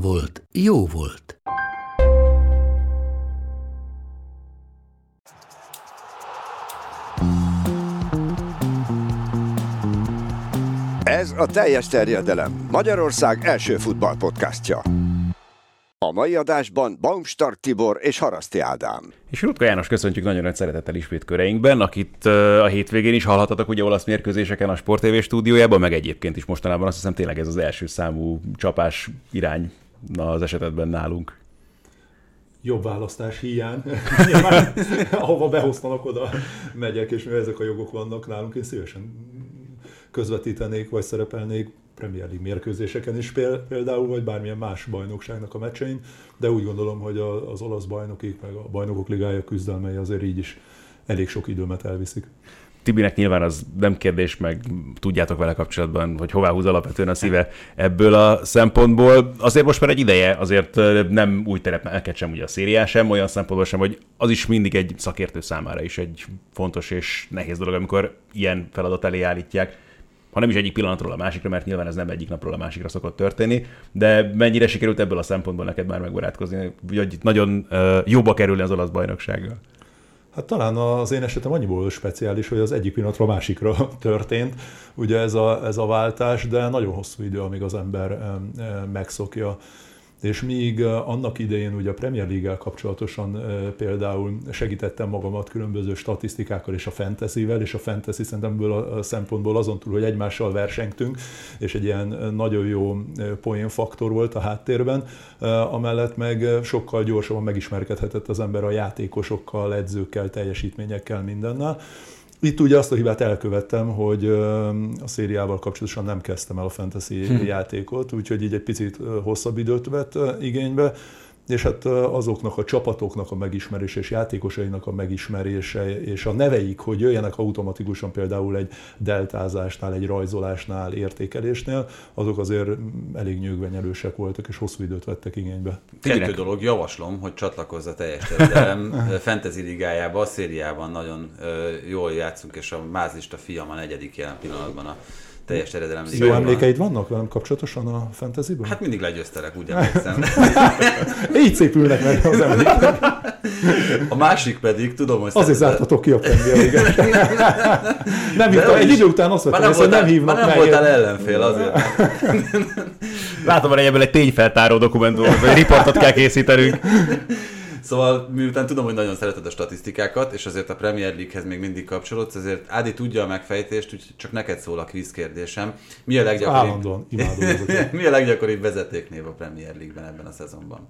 volt, jó volt. Ez a teljes terjedelem. Magyarország első futballpodcastja. A mai adásban Baumstark Tibor és Haraszti Ádám. És Rutka János köszöntjük nagyon nagy szeretettel ismét köreinkben, akit a hétvégén is hallhatatok ugye olasz mérkőzéseken a Sport TV stúdiójában, meg egyébként is mostanában azt hiszem tényleg ez az első számú csapás irány az esetben nálunk. jobb választás hiány. Nyilván, ahova behosztanak, oda megyek, és mivel ezek a jogok vannak nálunk, én szívesen közvetítenék, vagy szerepelnék Premier League mérkőzéseken is például, vagy bármilyen más bajnokságnak a meccsein, de úgy gondolom, hogy az olasz bajnokik, meg a bajnokok ligája küzdelmei azért így is elég sok időmet elviszik. Tibinek nyilván az nem kérdés, meg tudjátok vele kapcsolatban, hogy hová húz alapvetően a szíve ebből a szempontból. Azért most már egy ideje, azért nem új terep sem ugye a szériá sem, olyan szempontból sem, hogy az is mindig egy szakértő számára is egy fontos és nehéz dolog, amikor ilyen feladat elé állítják ha nem is egyik pillanatról a másikra, mert nyilván ez nem egyik napról a másikra szokott történni, de mennyire sikerült ebből a szempontból neked már megbarátkozni, hogy nagyon jóba kerülni az olasz bajnoksággal? Hát talán az én esetem annyiból speciális, hogy az egyik pillanatra a másikra történt, ugye ez a, ez a váltás, de nagyon hosszú idő, amíg az ember megszokja és míg annak idején ugye a Premier league kapcsolatosan például segítettem magamat különböző statisztikákkal és a fantasyvel, és a fantasy szerintem a szempontból azon túl, hogy egymással versengtünk, és egy ilyen nagyon jó poénfaktor volt a háttérben, amellett meg sokkal gyorsabban megismerkedhetett az ember a játékosokkal, edzőkkel, teljesítményekkel, mindennel. Itt ugye azt a hibát elkövettem, hogy a szériával kapcsolatosan nem kezdtem el a fantasy hm. játékot, úgyhogy így egy picit hosszabb időt vett igénybe és hát azoknak a csapatoknak a megismerése és játékosainak a megismerése és a neveik, hogy jöjjenek automatikusan például egy deltázásnál, egy rajzolásnál, értékelésnél, azok azért elég nyögvenyelősek voltak és hosszú időt vettek igénybe. Kettő dolog, javaslom, hogy csatlakozz a teljes terjedelem. Fantasy ligájába, a szériában nagyon jól játszunk, és a mázlista fiam a negyedik jelen pillanatban a teljes eredelem. Jó emlékeid vannak velem kapcsolatosan a fantasy Hát mindig legyőztelek, úgy emlékszem. Így szépülnek meg az emlékek. A másik pedig, tudom, hogy... Azért zártatok ki a Premier Nem hívtam, egy idő után azt vettem, hogy nem hívnak már nem meg. voltál ellenfél azért. Látom, hogy ebből egy tényfeltáró dokumentumot, vagy riportot kell készítenünk. Szóval miután tudom, hogy nagyon szereted a statisztikákat, és azért a Premier League-hez még mindig kapcsolódsz, ezért Ádi tudja a megfejtést, úgyhogy csak neked szól a kvíz kérdésem. Mi a leggyakoribb, Állandóan, imádom Mi a leggyakoribb vezetéknév a Premier League-ben ebben a szezonban?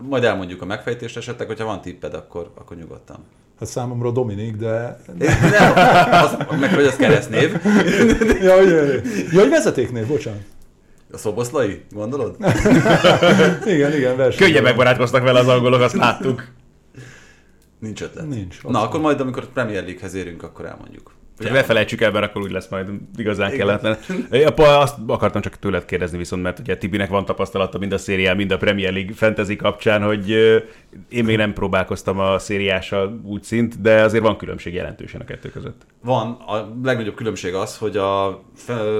Majd elmondjuk a megfejtést esetleg, hogyha van tipped, akkor, akkor nyugodtan. Hát számomra Dominik, de... Nem, az, meg hogy az keresztnév. ja, hogy, ja, hogy vezetéknév, bocsánat. A szoboszlai, gondolod? igen, igen, verseny. Könnyen megbarátkoztak vele az angolok, azt láttuk. Nincs ötlet. Nincs. Na, akkor majd, amikor a Premier League-hez érünk, akkor elmondjuk. Csak ne felejtsük el, mert akkor úgy lesz majd igazán kelletlen. Azt akartam csak tőled kérdezni viszont, mert ugye Tibinek van tapasztalata mind a szériá, mind a Premier League fantasy kapcsán, hogy én még nem próbálkoztam a szériással úgy szint, de azért van különbség jelentősen a kettő között. Van. A legnagyobb különbség az, hogy a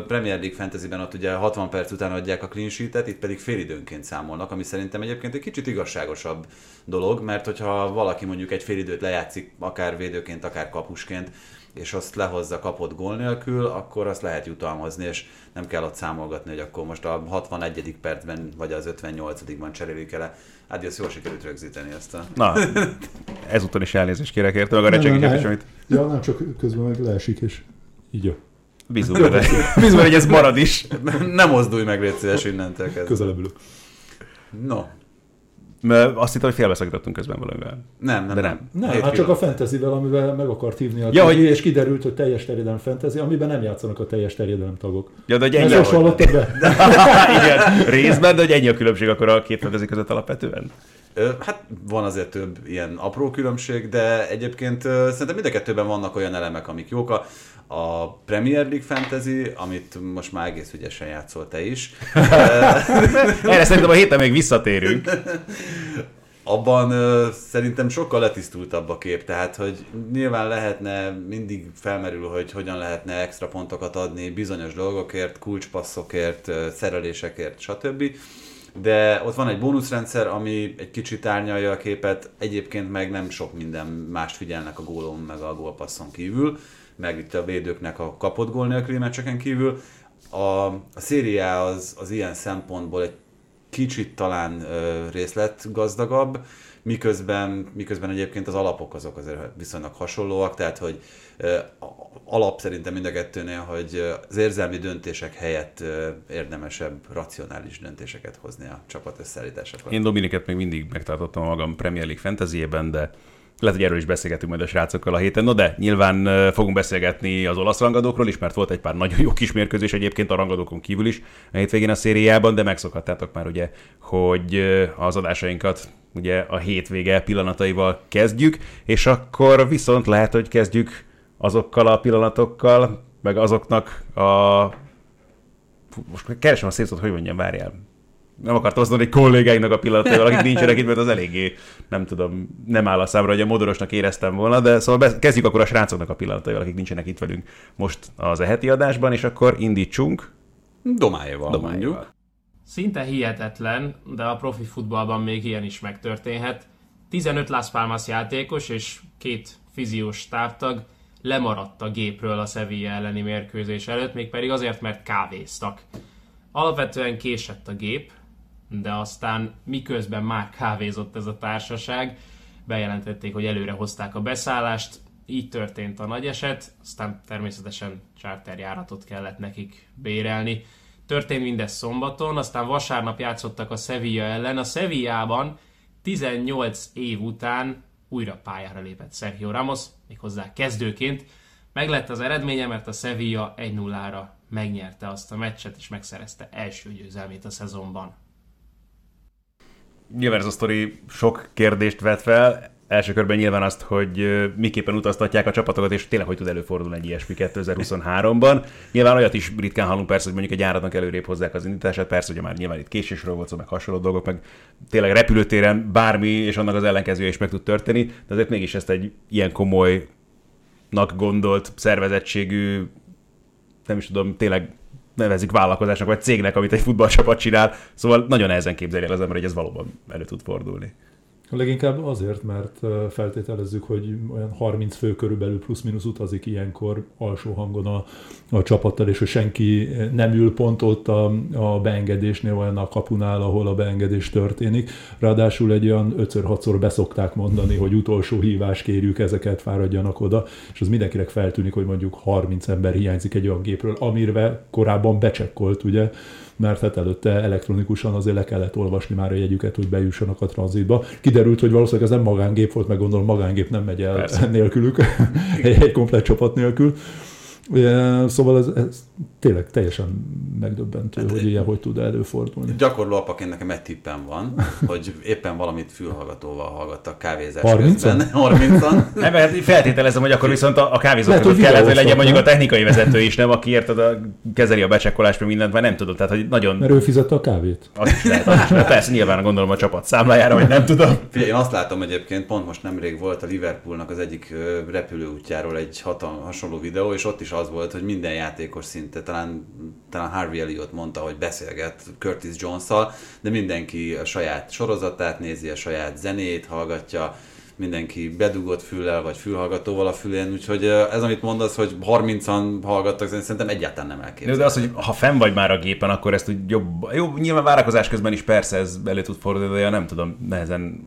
Premier League fantasyben ott ugye 60 perc után adják a clean sheet-et, itt pedig félidőnként számolnak, ami szerintem egyébként egy kicsit igazságosabb dolog, mert hogyha valaki mondjuk egy félidőt lejátszik, akár védőként, akár kapusként, és azt lehozza kapott gól nélkül, akkor azt lehet jutalmazni, és nem kell ott számolgatni, hogy akkor most a 61. percben vagy az 58-ban cserélik el. Hát jól sikerült rögzíteni ezt a... Na, ezúton is elnézést kérek érte, meg a recsegéket is, amit... Ja, nem, csak közben meg leesik, és így jó. Bízunk benne, bízunk hogy ez marad is. nem mozdulj meg, légy szíves innentől kezdve. Közelebb ülök. No, Mert azt hittem, hogy félbeszakítottunk közben valamivel. Nem, nem, De nem. nem. Hát csak a fantasyvel, amivel meg akart hívni a Ja, hogy- és kiderült, hogy teljes terjedelem fantasy, amiben nem játszanak a teljes terjedelem tagok. Ja, de ennyi, most hallottad be? Igen, részben, de hogy ennyi a különbség akkor a két fantasy között alapvetően. Hát van azért több ilyen apró különbség, de egyébként szerintem mind a kettőben vannak olyan elemek, amik jók. A, a Premier League Fantasy, amit most már egész ügyesen játszol te is, Erre szerintem a héten még visszatérünk. abban ö, szerintem sokkal letisztultabb a kép, tehát hogy nyilván lehetne, mindig felmerül, hogy hogyan lehetne extra pontokat adni bizonyos dolgokért, kulcspasszokért, szerelésekért, stb. De ott van egy bónuszrendszer, ami egy kicsit árnyalja a képet, egyébként meg nem sok minden mást figyelnek a gólon, meg a gólpasszon kívül, meg itt a védőknek a kapott gól nélküli meccseken kívül. A, a szériá az, az ilyen szempontból egy kicsit talán ö, részletgazdagabb, miközben, miközben egyébként az alapok azok azért viszonylag hasonlóak, tehát hogy alap szerintem mind a kettőnél, hogy az érzelmi döntések helyett érdemesebb, racionális döntéseket hozni a csapat összeállításakor. Én Dominiket még mindig megtartottam magam Premier League fantasyében, de lehet, hogy erről is beszélgetünk majd a srácokkal a héten. No de, nyilván fogunk beszélgetni az olasz rangadókról is, mert volt egy pár nagyon jó kis mérkőzés egyébként a rangadókon kívül is a hétvégén a szériában, de megszokhattátok már ugye, hogy az adásainkat ugye a hétvége pillanataival kezdjük, és akkor viszont lehet, hogy kezdjük azokkal a pillanatokkal, meg azoknak a most keresem a szép szót, hogy mondjam, várjál. Nem akartam azt mondani, hogy kollégáinak a pillanataival, akik nincsenek itt, mert az eléggé, nem tudom, nem áll a számra, hogy a modorosnak éreztem volna, de szóval kezdjük akkor a srácoknak a pillanataival, akik nincsenek itt velünk most az eheti adásban, és akkor indítsunk. Domájéval, Domájéval. mondjuk. Szinte hihetetlen, de a profi futballban még ilyen is megtörténhet. 15 Las Palmas játékos és két fiziós távtag lemaradt a gépről a Sevilla elleni mérkőzés előtt, mégpedig azért, mert kávéztak. Alapvetően késett a gép, de aztán miközben már kávézott ez a társaság, bejelentették, hogy előre hozták a beszállást, így történt a nagy eset, aztán természetesen charterjáratot kellett nekik bérelni. Történt mindez szombaton, aztán vasárnap játszottak a Sevilla ellen. A Sevillában 18 év után újra pályára lépett Sergio Ramos, méghozzá kezdőként. Meglett az eredménye, mert a Sevilla 1-0-ra megnyerte azt a meccset, és megszerezte első győzelmét a szezonban. Nyilván ez a sztori sok kérdést vet fel. Első körben nyilván azt, hogy miképpen utaztatják a csapatokat, és tényleg hogy tud előfordulni egy ilyesmi 2023-ban. Nyilván olyat is ritkán hallunk persze, hogy mondjuk egy járatnak előrébb hozzák az indítását, persze, hogy már nyilván itt késésről volt szó, meg hasonló dolgok, meg tényleg repülőtéren bármi, és annak az ellenkezője is meg tud történni, de azért mégis ezt egy ilyen komolynak gondolt szervezettségű, nem is tudom, tényleg nevezik vállalkozásnak, vagy cégnek, amit egy futballcsapat csinál. Szóval nagyon nehezen képzelje el az ember, hogy ez valóban elő tud fordulni. Leginkább azért, mert feltételezzük, hogy olyan 30 fő körülbelül plusz-minusz utazik ilyenkor alsó hangon a, a csapattal, és hogy senki nem ül pont ott a, a beengedésnél, olyan a kapunál, ahol a beengedés történik. Ráadásul egy olyan 5-6-szor beszokták mondani, hogy utolsó hívás kérjük, ezeket fáradjanak oda, és az mindenkinek feltűnik, hogy mondjuk 30 ember hiányzik egy olyan gépről, amire korábban becsekkolt, ugye, mert hát előtte elektronikusan azért le kellett olvasni már a jegyüket, hogy bejussanak a tranzitba. Kiderült, hogy valószínűleg ez nem magángép volt, meg gondolom magángép nem megy el Persze. Nélkülük, egy, egy komplet csapat nélkül. E, Szóval ez, ez tényleg teljesen megdöbbentő, hogy ilyen hogy tud előfordulni. Gyakorló apaként nekem egy tippem van, hogy éppen valamit fülhallgatóval hallgattak kávézás 30-an? közben. 30-an. Nem, mert feltételezem, hogy akkor viszont a, a kávézók Lehet, között hogy kellett, hogy legyen mondjuk a technikai vezető is, nem, aki érted, a, kezeli a becsekkolást, meg mindent, már nem tudom. Tehát, hogy nagyon... Mert ő fizette a kávét. Az is lehet, az is lehet. Persze, nyilván gondolom a csapat számlájára, vagy nem tudom. Figyelj, én azt látom egyébként, pont most nemrég volt a Liverpoolnak az egyik repülőútjáról egy hatal, hasonló videó, és ott is az volt, hogy minden játékos szinte, talán, talán Harvey Elliot mondta, hogy beszélget Curtis jones de mindenki a saját sorozatát nézi, a saját zenét hallgatja, mindenki bedugott füllel vagy fülhallgatóval a fülén, úgyhogy ö, ez, amit mondasz, hogy 30-an hallgattak, szerintem egyáltalán nem elképzelhető. de az, hogy ha fenn vagy már a gépen, akkor ezt úgy jobb... Jó, nyilván várakozás közben is persze ez elő tud fordulni, de nem tudom, nehezen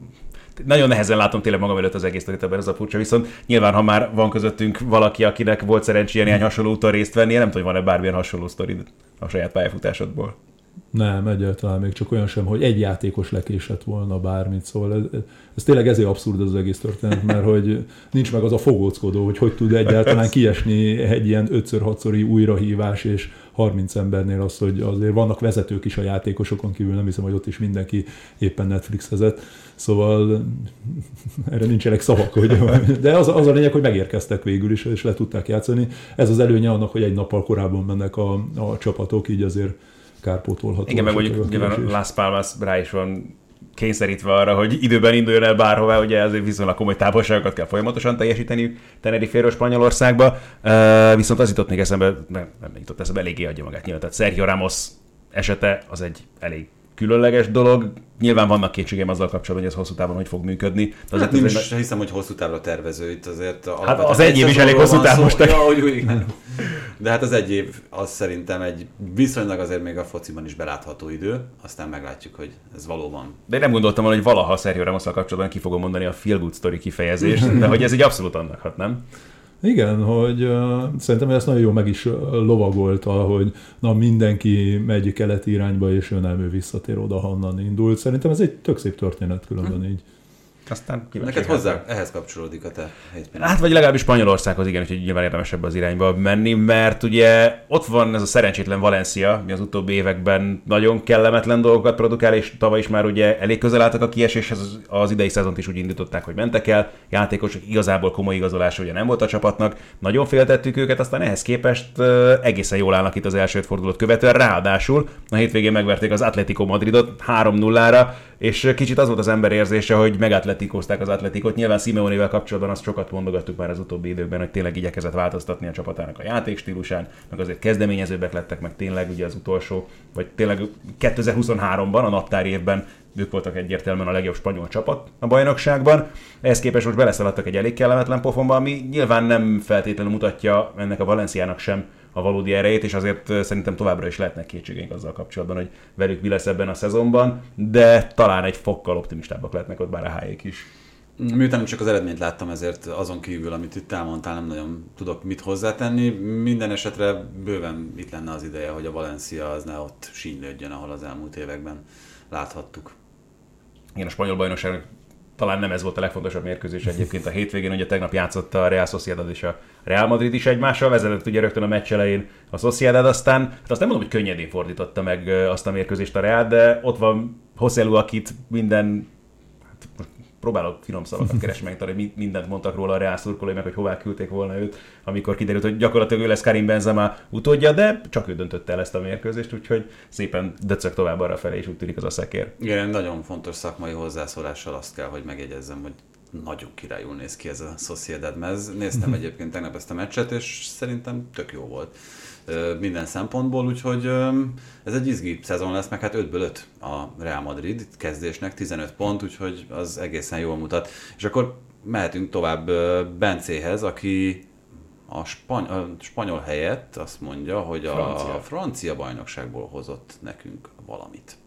nagyon nehezen látom tényleg magam előtt az egész ebben ez a furcsa, viszont nyilván, ha már van közöttünk valaki, akinek volt szerencséje néhány hasonló úton részt venni, nem tudom, hogy van-e bármilyen hasonló sztorid a saját pályafutásodból. Nem, egyáltalán még csak olyan sem, hogy egy játékos lekésett volna bármit, szóval ez, ez tényleg ezért abszurd az egész történet, mert hogy nincs meg az a fogóckodó, hogy hogy tud egyáltalán kiesni egy ilyen 5-6-szori újrahívás, és 30 embernél az, hogy azért vannak vezetők is a játékosokon kívül, nem hiszem, hogy ott is mindenki éppen Netflixezett, szóval erre nincsenek szavak, hogy, de az, az a lényeg, hogy megérkeztek végül is, és le tudták játszani. Ez az előnye annak, hogy egy nappal korábban mennek a, a csapatok, így azért kárpótolható. Igen, meg mondjuk nyilván Las Palmas rá is van kényszerítve arra, hogy időben induljon el bárhová, ugye ezért viszonylag komoly távolságokat kell folyamatosan teljesíteni Tenerife-ről Spanyolországba. Uh, viszont az jutott még eszembe, nem, nem jutott eszembe, eléggé adja magát nyilván. Tehát Sergio Ramos esete az egy elég különleges dolog. Nyilván vannak kétségem azzal kapcsolatban, hogy ez hosszú távon hogy fog működni. De azért hát nem is hiszem, hogy hosszú távra tervező itt azért. Hát az egy év is elég hosszú távos. Ja, úgy, úgy, De hát az egy év az szerintem egy viszonylag azért még a fociban is belátható idő, aztán meglátjuk, hogy ez valóban. De én nem gondoltam volna, hogy valaha Sergio ramos kapcsolatban ki fogom mondani a feel good story kifejezést, de hogy ez egy abszolút annak hat, nem? Igen, hogy uh, szerintem ezt nagyon jól meg is lovagolta, hogy na mindenki megy keleti irányba, és ő nem ő visszatér oda, honnan indult. Szerintem ez egy tök szép történet különben hm. így. Aztán Neked hozzá, ehhez kapcsolódik a te hétmény. Hát vagy legalábbis Spanyolországhoz, igen, úgyhogy nyilván érdemes ebbe az irányba menni, mert ugye ott van ez a szerencsétlen Valencia, mi az utóbbi években nagyon kellemetlen dolgokat produkál, és tavaly is már ugye elég közel álltak a kieséshez, az, idei szezont is úgy indították, hogy mentek el, játékosok igazából komoly igazolása ugye nem volt a csapatnak, nagyon féltettük őket, aztán ehhez képest egészen jól állnak itt az első fordulót követően, ráadásul a hétvégén megverték az Atletico Madridot 3-0-ra, és kicsit az volt az ember érzése, hogy megatletikózták az atletikot. Nyilván Simeonével kapcsolatban azt sokat mondogattuk már az utóbbi időkben, hogy tényleg igyekezett változtatni a csapatának a játékstílusán, meg azért kezdeményezőbbek lettek, meg tényleg ugye az utolsó, vagy tényleg 2023-ban, a naptár évben ők voltak egyértelműen a legjobb spanyol csapat a bajnokságban. Ehhez képest most beleszaladtak egy elég kellemetlen pofonba, ami nyilván nem feltétlenül mutatja ennek a Valenciának sem a valódi erejét, és azért szerintem továbbra is lehetnek kétségeink azzal kapcsolatban, hogy velük mi lesz ebben a szezonban, de talán egy fokkal optimistábbak lehetnek ott bár a hájék is. Miután csak az eredményt láttam, ezért azon kívül, amit itt elmondtál, nem nagyon tudok mit hozzátenni. Minden esetre bőven itt lenne az ideje, hogy a Valencia az ne ott sínylődjön, ahol az elmúlt években láthattuk. Igen, a spanyol bajnokság talán nem ez volt a legfontosabb mérkőzés egyébként a hétvégén, ugye tegnap játszott a Real Sociedad és a Real Madrid is egymással, vezetett ugye rögtön a meccs elején a Sociedad, aztán, hát azt nem mondom, hogy könnyedén fordította meg azt a mérkőzést a Real, de ott van Hosszelu, akit minden próbálok finom szavakat keresni, meg hogy mindent mondtak róla a Real szurkolói, meg hogy hová küldték volna őt, amikor kiderült, hogy gyakorlatilag ő lesz Karim Benzema utódja, de csak ő döntötte el ezt a mérkőzést, úgyhogy szépen döcög tovább arra felé, és úgy tűnik az a szekér. Igen, nagyon fontos szakmai hozzászólással azt kell, hogy megjegyezzem, hogy nagyon királyul néz ki ez a Sociedad mez. Néztem egyébként tegnap ezt a meccset, és szerintem tök jó volt minden szempontból, úgyhogy ez egy izgi szezon lesz, meg hát 5-ből 5 a Real Madrid kezdésnek, 15 pont, úgyhogy az egészen jól mutat. És akkor mehetünk tovább Bencéhez, aki a, spany- a spanyol helyett azt mondja, hogy a francia. francia bajnokságból hozott nekünk valamit.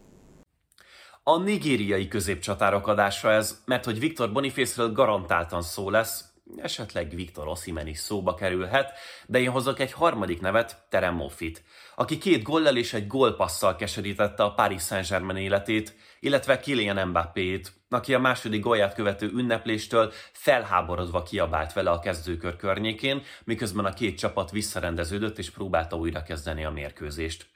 A nigériai középcsatárok adása ez, mert hogy Viktor Boniface-ről garantáltan szó lesz, esetleg Viktor Ossimen is szóba kerülhet, de én hozok egy harmadik nevet, Terem Moffit, aki két gollal és egy gólpasszal keserítette a Paris Saint-Germain életét, illetve Kylian Mbappé-t, aki a második gólját követő ünnepléstől felháborodva kiabált vele a kezdőkör környékén, miközben a két csapat visszarendeződött és próbálta újra kezdeni a mérkőzést.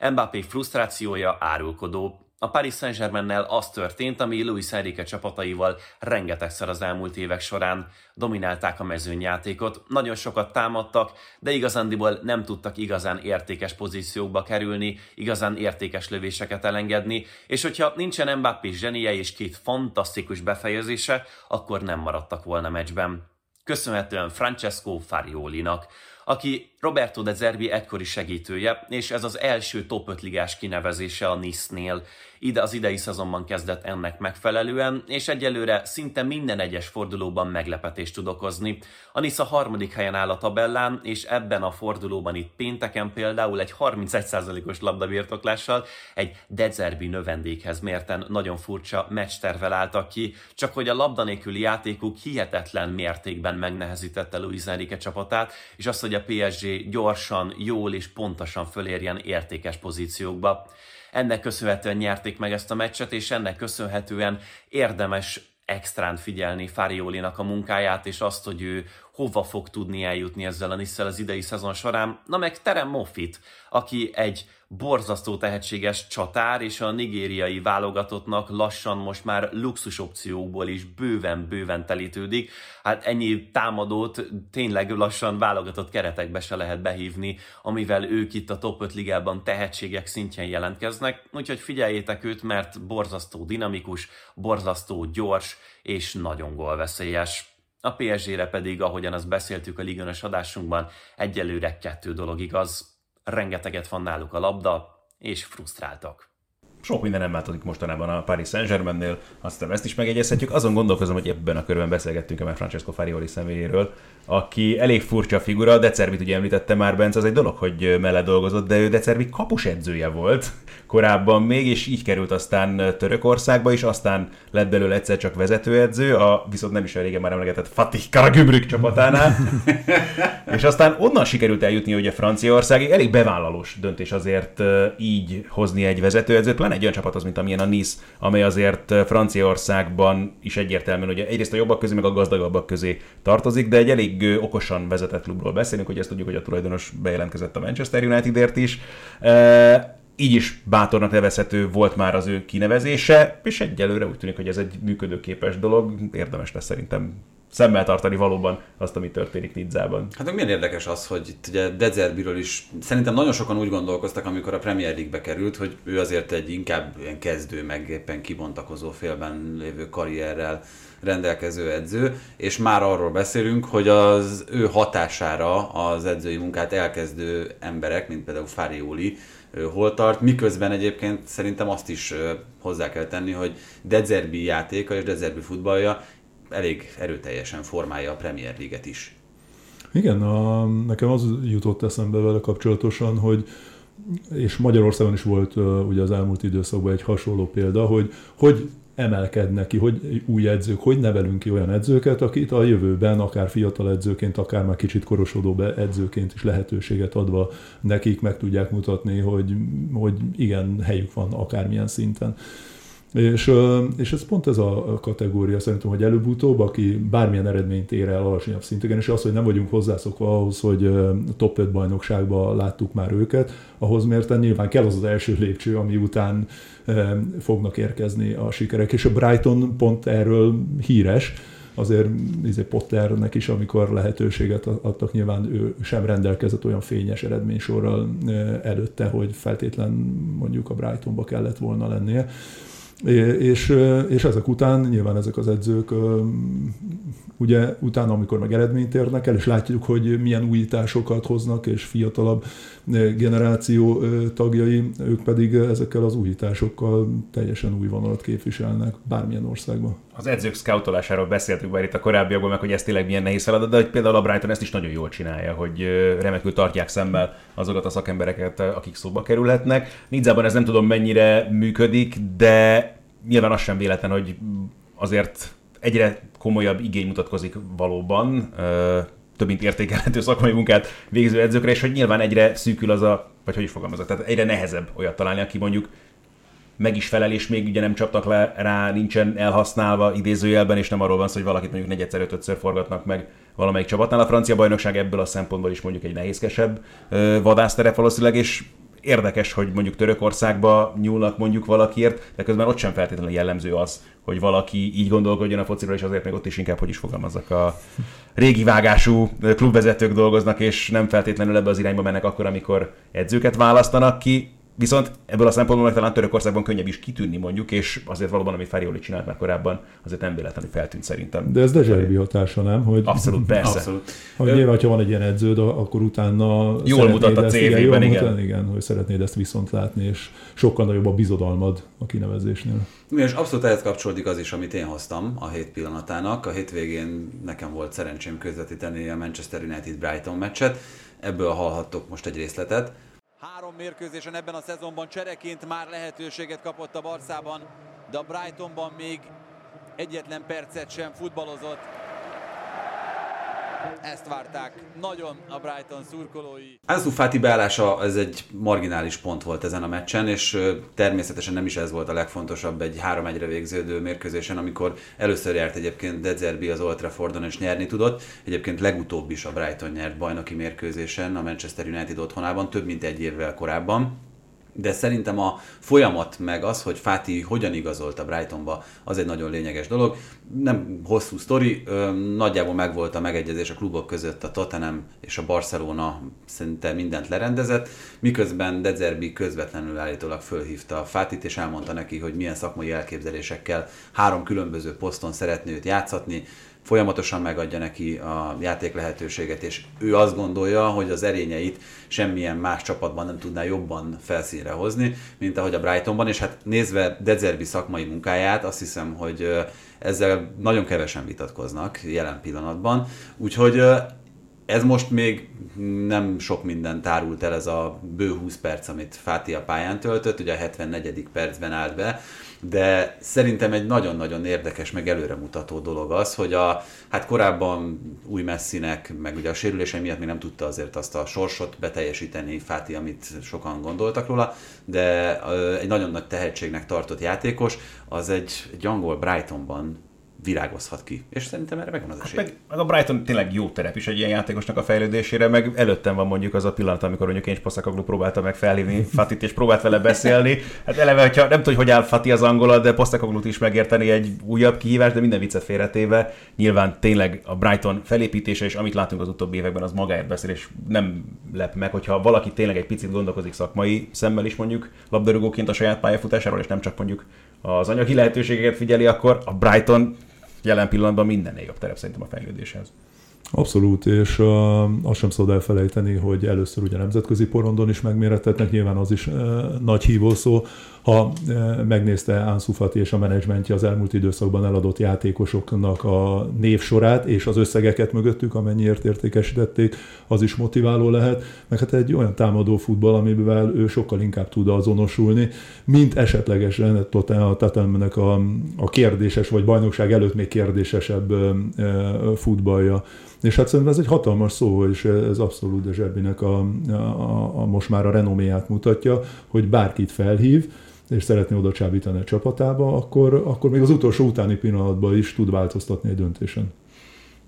Mbappé frusztrációja árulkodó, a Paris Saint-Germain-nel az történt, ami Luis Enrique csapataival rengetegszer az elmúlt évek során dominálták a mezőnyjátékot, nagyon sokat támadtak, de igazándiból nem tudtak igazán értékes pozíciókba kerülni, igazán értékes lövéseket elengedni, és hogyha nincsen Mbappé zsenie és két fantasztikus befejezése, akkor nem maradtak volna meccsben. Köszönhetően Francesco Fariolinak, aki Roberto de Zerbi egykori segítője, és ez az első top 5 ligás kinevezése a Nice-nél. Ide az idei szezonban kezdett ennek megfelelően, és egyelőre szinte minden egyes fordulóban meglepetést tud okozni. A Nice a harmadik helyen áll a tabellán, és ebben a fordulóban itt pénteken például egy 31%-os labdabirtoklással egy Dezerbi növendékhez mérten nagyon furcsa meccstervel álltak ki, csak hogy a labda nélküli játékuk hihetetlen mértékben megnehezítette Luis Enrique csapatát, és azt, hogy a PSG PSG gyorsan, jól és pontosan fölérjen értékes pozíciókba. Ennek köszönhetően nyerték meg ezt a meccset, és ennek köszönhetően érdemes extrán figyelni Fáriolinak a munkáját, és azt, hogy ő hova fog tudni eljutni ezzel a Nisszel az idei szezon során. Na meg Terem Moffitt, aki egy borzasztó tehetséges csatár, és a nigériai válogatottnak lassan most már luxus opciókból is bőven-bőven telítődik. Hát ennyi támadót tényleg lassan válogatott keretekbe se lehet behívni, amivel ők itt a top 5 ligában tehetségek szintjén jelentkeznek. Úgyhogy figyeljétek őt, mert borzasztó dinamikus, borzasztó gyors és nagyon gólveszélyes. A PSG-re pedig, ahogyan azt beszéltük a ligönös adásunkban, egyelőre kettő dolog igaz. Rengeteget van náluk a labda, és frusztráltak. Sok minden nem változik mostanában a Paris Saint-Germainnél, aztán ezt is megegyezhetjük. Azon gondolkozom, hogy ebben a körben beszélgettünk már Francesco Farioli személyéről, aki elég furcsa figura, Decervit ugye említette már Bence, az egy dolog, hogy mellett dolgozott, de ő kapus edzője volt korábban még, és így került aztán Törökországba is, aztán lett belőle egyszer csak vezetőedző, a viszont nem is olyan régen már emlegetett Fatih Karagümrük csapatánál, és aztán onnan sikerült eljutni ugye Franciaországig, elég bevállalós döntés azért így hozni egy vezetőedzőt, pláne egy olyan csapathoz, mint amilyen a Nice, amely azért Franciaországban is egyértelműen ugye egyrészt a jobbak közé, meg a gazdagabbak közé tartozik, de egy elég okosan vezetett klubról beszélünk, hogy ezt tudjuk, hogy a tulajdonos bejelentkezett a Manchester Unitedért is. Így is bátornak nevezhető volt már az ő kinevezése, és egyelőre úgy tűnik, hogy ez egy működőképes dolog, érdemes lesz szerintem szemmel tartani valóban azt, ami történik Nidzában. Hát milyen érdekes az, hogy itt ugye Dezerbiről is szerintem nagyon sokan úgy gondolkoztak, amikor a Premier League-be került, hogy ő azért egy inkább ilyen kezdő, meg éppen kibontakozó félben lévő karrierrel rendelkező edző, és már arról beszélünk, hogy az ő hatására az edzői munkát elkezdő emberek, mint például Fárioli, hol tart, miközben egyébként szerintem azt is hozzá kell tenni, hogy Dezerbi játéka és Dezerbi futballja elég erőteljesen formálja a Premier League-et is. Igen, a, nekem az jutott eszembe vele kapcsolatosan, hogy és Magyarországon is volt uh, ugye az elmúlt időszakban egy hasonló példa, hogy hogy emelkednek ki, hogy új edzők, hogy nevelünk ki olyan edzőket, akit a jövőben akár fiatal edzőként, akár már kicsit korosodó edzőként is lehetőséget adva nekik meg tudják mutatni, hogy, hogy igen, helyük van akármilyen szinten. És, és ez pont ez a kategória szerintem, hogy előbb-utóbb, aki bármilyen eredményt ér el alacsonyabb szinteken, és az, hogy nem vagyunk hozzászokva ahhoz, hogy top 5 bajnokságban láttuk már őket, ahhoz mérten nyilván kell az az első lépcső, ami után fognak érkezni a sikerek. És a Brighton pont erről híres, azért izé Potternek is, amikor lehetőséget adtak, nyilván ő sem rendelkezett olyan fényes eredménysorral előtte, hogy feltétlen mondjuk a Brightonba kellett volna lennie. És, és ezek után nyilván ezek az edzők ugye utána, amikor meg eredményt érnek el, és látjuk, hogy milyen újításokat hoznak, és fiatalabb generáció tagjai, ők pedig ezekkel az újításokkal teljesen új vonalat képviselnek bármilyen országban. Az edzők scoutolásáról beszéltük már itt a korábbiakban, meg hogy ez tényleg milyen nehéz feladat, de hogy például a Brighton ezt is nagyon jól csinálja, hogy remekül tartják szemmel azokat a szakembereket, akik szóba kerülhetnek. Nidzában ez nem tudom mennyire működik, de nyilván az sem véletlen, hogy azért egyre komolyabb igény mutatkozik valóban, több mint értékelhető szakmai munkát végző edzőkre, és hogy nyilván egyre szűkül az a, vagy hogy is fogalmazok, tehát egyre nehezebb olyat találni, aki mondjuk meg is felel, és még ugye nem csaptak le rá, nincsen elhasználva idézőjelben, és nem arról van szó, hogy valakit mondjuk negyedszer, ötödször forgatnak meg valamelyik csapatnál. A francia bajnokság ebből a szempontból is mondjuk egy nehézkesebb vadászterep valószínűleg, és érdekes, hogy mondjuk Törökországba nyúlnak mondjuk valakiért, de közben ott sem feltétlenül jellemző az, hogy valaki így gondolkodjon a fociról, és azért még ott is inkább, hogy is fogalmazzak, a régi vágású klubvezetők dolgoznak, és nem feltétlenül ebbe az irányba mennek akkor, amikor edzőket választanak ki. Viszont ebből a szempontból talán Törökországban könnyebb is kitűnni mondjuk, és azért valóban, amit Ferioli csinált már korábban, azért nem véletlenül feltűnt szerintem. De ez Dezserbi hatása, nem? Hogy, Abszolút, persze. Abszolút. Hogy nyilván, ha van egy ilyen edződ, akkor utána jól mutat a CV-ben, igen. igen. Mutat, igen, hogy szeretnéd ezt viszont látni, és sokkal nagyobb a bizodalmad a kinevezésnél. És abszolút ehhez kapcsolódik az is, amit én hoztam a hét pillanatának. A hétvégén nekem volt szerencsém közvetíteni a Manchester United Brighton meccset. Ebből hallhattok most egy részletet. Három mérkőzésen ebben a szezonban csereként már lehetőséget kapott a Barszában, de a Brightonban még egyetlen percet sem futballozott. Ezt várták nagyon a Brighton szurkolói. Ansu Fati beállása ez egy marginális pont volt ezen a meccsen, és természetesen nem is ez volt a legfontosabb egy 3-1-re végződő mérkőzésen, amikor először járt egyébként Dezerbi az Old Traffordon és nyerni tudott. Egyébként legutóbb is a Brighton nyert bajnoki mérkőzésen a Manchester United otthonában, több mint egy évvel korábban de szerintem a folyamat meg az, hogy Fáti hogyan igazolt a Brightonba, az egy nagyon lényeges dolog. Nem hosszú sztori, nagyjából megvolt a megegyezés a klubok között, a Tottenham és a Barcelona szinte mindent lerendezett, miközben Dezerbi közvetlenül állítólag fölhívta Fátit, és elmondta neki, hogy milyen szakmai elképzelésekkel három különböző poszton szeretné őt játszatni, folyamatosan megadja neki a játék lehetőséget, és ő azt gondolja, hogy az erényeit semmilyen más csapatban nem tudná jobban felszínre hozni, mint ahogy a Brightonban, és hát nézve Dezerbi szakmai munkáját, azt hiszem, hogy ezzel nagyon kevesen vitatkoznak jelen pillanatban, úgyhogy ez most még nem sok minden tárult el, ez a bő 20 perc, amit Fáti a pályán töltött, ugye a 74. percben állt be, de szerintem egy nagyon-nagyon érdekes, meg előremutató dolog az, hogy a, hát korábban új messzinek, meg ugye a sérülése miatt még nem tudta azért azt a sorsot beteljesíteni Fáti, amit sokan gondoltak róla, de egy nagyon nagy tehetségnek tartott játékos, az egy, egy angol Brightonban virágozhat ki. És szerintem erre megvan az hát esély. Meg, meg, a Brighton tényleg jó terep is egy ilyen játékosnak a fejlődésére, meg előttem van mondjuk az a pillanat, amikor mondjuk én Poszakoglu próbálta meg felhívni Fatit, és próbált vele beszélni. Hát eleve, hogyha nem tudom, hogy áll Fati az angolat, de Poszakoglut is megérteni egy újabb kihívás, de minden viccet félretéve. Nyilván tényleg a Brighton felépítése, és amit látunk az utóbbi években, az magáért beszél, és nem lep meg, hogyha valaki tényleg egy picit gondolkozik szakmai szemmel is mondjuk labdarúgóként a saját pályafutásáról, és nem csak mondjuk az anyagi lehetőségeket figyeli, akkor a Brighton jelen pillanatban mindennél jobb terep szerintem a fejlődéshez. Abszolút, és uh, azt sem szabad elfelejteni, hogy először ugye nemzetközi porondon is megmérettetnek, nyilván az is uh, nagy hívószó. Ha uh, megnézte Ansu Fati és a menedzsmentje az elmúlt időszakban eladott játékosoknak a névsorát és az összegeket mögöttük, amennyiért értékesítették, az is motiváló lehet. Meg hát egy olyan támadó futball, amivel ő sokkal inkább tud azonosulni, mint esetlegesen a Tottenhamnek a, a kérdéses, vagy bajnokság előtt még kérdésesebb uh, futballja. És hát szerintem ez egy hatalmas szó, és ez abszolút de Zserbinek a, a, a, most már a renoméját mutatja, hogy bárkit felhív, és szeretné oda csábítani a csapatába, akkor, akkor még az utolsó utáni pillanatban is tud változtatni egy döntésen.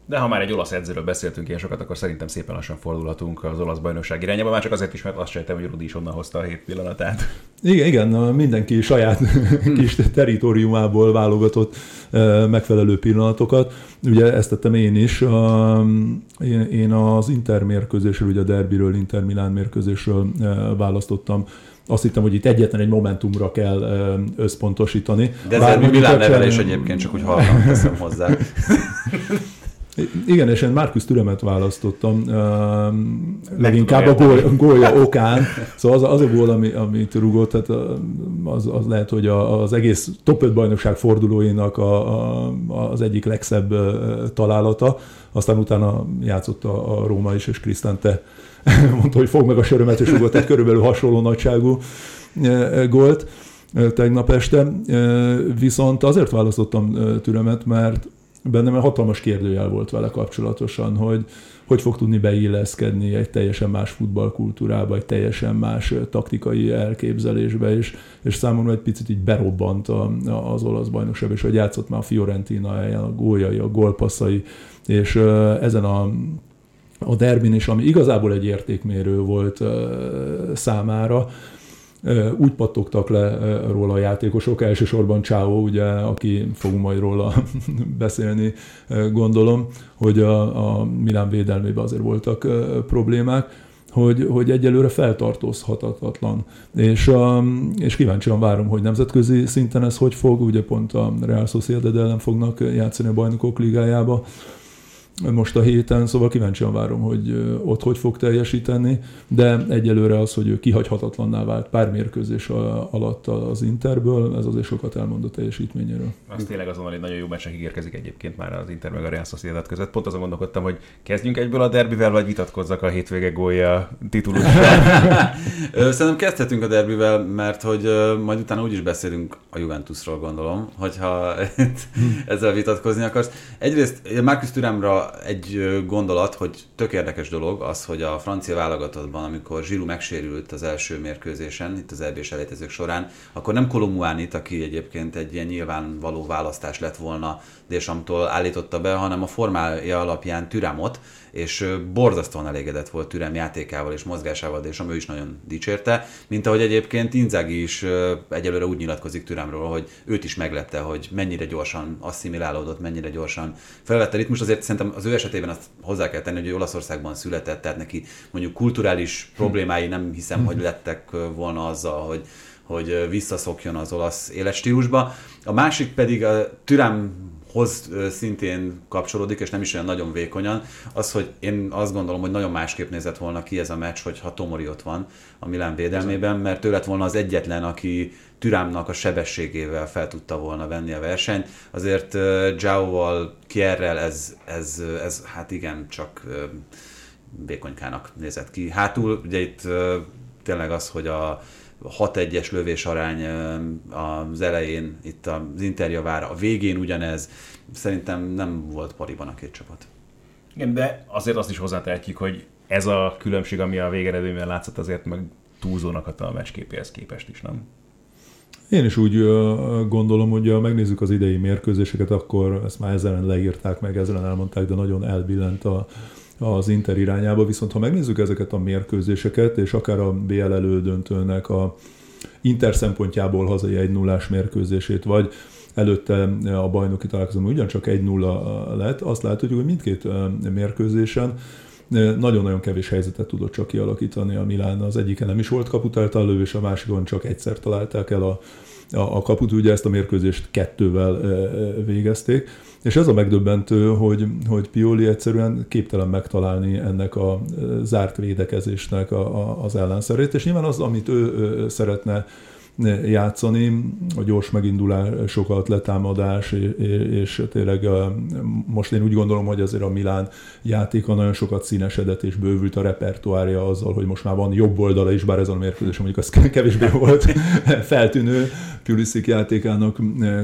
De ha már egy olasz edzőről beszéltünk ilyen sokat, akkor szerintem szépen lassan fordulhatunk az olasz bajnokság irányába, már csak azért is, mert azt sejtem, hogy Rudi is onnan hozta a hét pillanatát. Igen, igen, mindenki saját kis teritoriumából válogatott megfelelő pillanatokat. Ugye ezt tettem én is. Én az Inter mérkőzésről, ugye a derbiről, Inter Milán mérkőzésről választottam azt hittem, hogy itt egyetlen egy momentumra kell összpontosítani. De ez egy Milán nevelés egyébként, csak úgy hallom, teszem hozzá. Igen, és én Markus Türemet választottam, uh, leginkább a gól, gólja okán. Szóval az, az a gól, ami, amit rúgott, tehát az, az lehet, hogy a, az egész top 5 bajnokság fordulóinak a, a, az egyik legszebb találata. Aztán utána játszott a, a Róma is, és Krisztán mondta, hogy fog meg a sörömet, és rúgott egy körülbelül hasonló nagyságú gólt tegnap este. Viszont azért választottam Türemet, mert bennem egy hatalmas kérdőjel volt vele kapcsolatosan, hogy hogy fog tudni beilleszkedni egy teljesen más futballkultúrába, egy teljesen más taktikai elképzelésbe, és, és számomra egy picit így berobbant a, a, az olasz bajnokság, és hogy játszott már a Fiorentina helyen, a góljai, a gólpasszai, és ezen a a derbin is, ami igazából egy értékmérő volt számára, úgy pattogtak le róla a játékosok, elsősorban Csáó, ugye, aki fogunk majd róla beszélni, gondolom, hogy a, a Milán védelmében azért voltak problémák, hogy, hogy egyelőre feltartózhatatlan. És, um, és kíváncsian várom, hogy nemzetközi szinten ez hogy fog, ugye pont a Real Sociedad ellen fognak játszani a bajnokok ligájába, most a héten, szóval kíváncsian várom, hogy ott hogy fog teljesíteni, de egyelőre az, hogy ő kihagyhatatlanná vált pár mérkőzés alatt az Interből, ez azért sokat elmond a teljesítményéről. Az tényleg azonnal egy nagyon jó meccsnek ígérkezik egyébként már az Inter meg a Real Sociedad között. Pont azon gondolkodtam, hogy kezdjünk egyből a derbivel, vagy vitatkozzak a hétvége gólya titulussal. Szerintem kezdhetünk a derbivel, mert hogy majd utána úgyis beszélünk a Juventusról, gondolom, hogyha ezzel vitatkozni akarsz. Egyrészt Marcus Egy gondolat, hogy tök érdekes dolog az, hogy a francia válogatottban, amikor Zsiru megsérült az első mérkőzésen, itt az EB-s elejtezők során, akkor nem Kolomuánit, aki egyébként egy ilyen nyilvánvaló választás lett volna Désamtól állította be, hanem a formája alapján Türámot, és borzasztóan elégedett volt Türem játékával és mozgásával, és ő is nagyon dicsérte, mint ahogy egyébként Inzaghi is egyelőre úgy nyilatkozik Türemről, hogy őt is meglepte, hogy mennyire gyorsan asszimilálódott, mennyire gyorsan felvette ritmus. Azért szerintem az ő esetében azt hozzá kell tenni, hogy ő Olaszországban született, tehát neki mondjuk kulturális problémái nem hiszem, hogy lettek volna azzal, hogy hogy visszaszokjon az olasz életstílusba. A másik pedig a Türem hoz szintén kapcsolódik, és nem is olyan nagyon vékonyan, az, hogy én azt gondolom, hogy nagyon másképp nézett volna ki ez a meccs, hogyha Tomori ott van a Milán védelmében, mert ő lett volna az egyetlen, aki Türámnak a sebességével fel tudta volna venni a versenyt. Azért Giao-val, Kierrel ez, ez, ez, hát igen, csak vékonykának nézett ki. Hátul ugye itt tényleg az, hogy a 6-1-es lövés arány az elején, itt az interjavára, a végén ugyanez, szerintem nem volt pariban a két csapat. Igen, de azért azt is hozzátehetjük, hogy ez a különbség, ami a végeredményben látszott, azért meg túlzónak a meccsképéhez képest is, nem? Én is úgy gondolom, hogy ha megnézzük az idei mérkőzéseket, akkor ezt már ezeren leírták meg, ezeren elmondták, de nagyon elbillent a, az Inter irányába, viszont ha megnézzük ezeket a mérkőzéseket, és akár a BL elődöntőnek a Inter szempontjából hazai egy nullás mérkőzését, vagy előtte a bajnoki találkozón ugyancsak egy nulla lett, azt látjuk, hogy mindkét mérkőzésen nagyon-nagyon kevés helyzetet tudott csak kialakítani a Milán. Az egyiken nem is volt kaputáltal lövés, a másikon csak egyszer találták el a, a, a kaput, ugye ezt a mérkőzést kettővel végezték. És ez a megdöbbentő, hogy, hogy Pioli egyszerűen képtelen megtalálni ennek a zárt védekezésnek a, a, az ellenszerét, és nyilván az, amit ő, szeretne játszani, a gyors megindulás, sokat letámadás, és tényleg most én úgy gondolom, hogy azért a Milán játéka nagyon sokat színesedett, és bővült a repertoárja azzal, hogy most már van jobb oldala is, bár ez a mérkőzés mondjuk az kevésbé volt feltűnő Pulisic játékának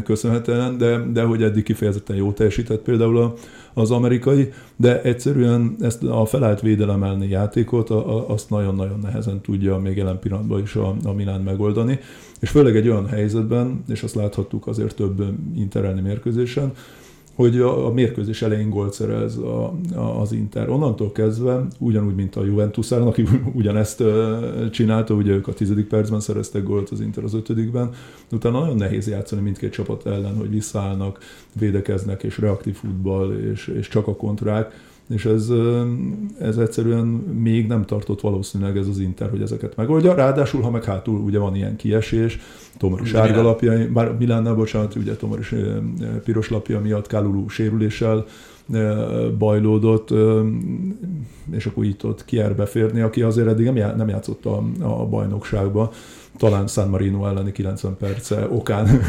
köszönhetően, de, de hogy eddig kifejezetten jó teljesített például a, az amerikai, de egyszerűen ezt a felállt védelemelni játékot, azt nagyon-nagyon nehezen tudja még jelen pillanatban is a, a Milán megoldani, és főleg egy olyan helyzetben, és azt láthattuk azért több interelni mérkőzésen, hogy a, a mérkőzés elején gólt szerez a, a, az Inter. Onnantól kezdve, ugyanúgy, mint a Juventus ellen, aki ugyanezt csinálta, ugye ők a tizedik percben szereztek gólt, az Inter az ötödikben, utána nagyon nehéz játszani mindkét csapat ellen, hogy visszaállnak, védekeznek, és reaktív futball, és, és csak a kontrák és ez, ez egyszerűen még nem tartott valószínűleg ez az Inter, hogy ezeket megoldja. Ráadásul, ha meg hátul ugye van ilyen kiesés, Tomori sárga lapja, bár Milánnál, bocsánat, ugye Tomori piros lapja miatt Kálulú sérüléssel bajlódott, és akkor így tudott Kierbe férni, aki azért eddig nem játszott a, a bajnokságba talán San Marino elleni 90 perce okán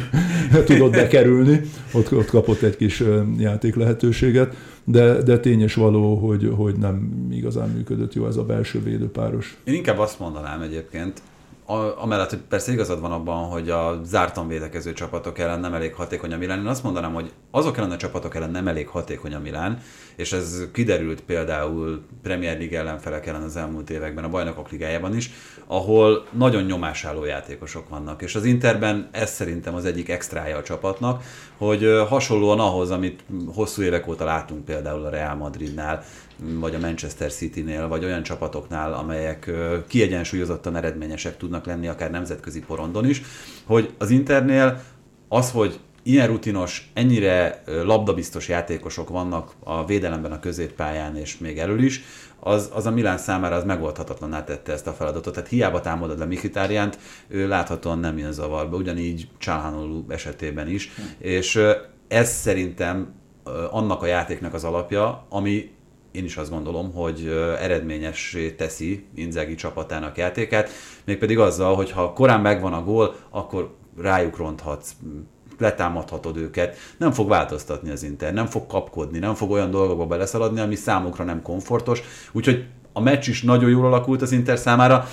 tudott bekerülni, ott, ott kapott egy kis játék lehetőséget, de, de tényes való, hogy, hogy nem igazán működött jó ez a belső védőpáros. Én inkább azt mondanám egyébként, amellett, hogy persze igazad van abban, hogy a zártan védekező csapatok ellen nem elég hatékony a Milán, én azt mondanám, hogy azok ellen a csapatok ellen nem elég hatékony a Milán, és ez kiderült például Premier League ellenfelek ellen az elmúlt években, a Bajnokok Ligájában is, ahol nagyon nyomásálló játékosok vannak. És az Interben ez szerintem az egyik extrája a csapatnak, hogy hasonlóan ahhoz, amit hosszú évek óta látunk például a Real Madridnál, vagy a Manchester City-nél, vagy olyan csapatoknál, amelyek kiegyensúlyozottan eredményesek tudnak lenni, akár nemzetközi porondon is, hogy az Internél az, hogy ilyen rutinos, ennyire labdabiztos játékosok vannak a védelemben a középpályán és még elől is, az, az a Milán számára az megoldhatatlaná tette ezt a feladatot. Tehát hiába támadod le Mikitáriánt, ő láthatóan nem jön zavarba, ugyanígy Csalhanolú esetében is, hm. és ez szerintem annak a játéknak az alapja, ami én is azt gondolom, hogy eredményessé teszi Inzaghi csapatának játékát, mégpedig azzal, hogy ha korán megvan a gól, akkor rájuk ronthatsz, letámadhatod őket, nem fog változtatni az Inter, nem fog kapkodni, nem fog olyan dolgokba beleszaladni, ami számukra nem komfortos, úgyhogy a meccs is nagyon jól alakult az Inter számára,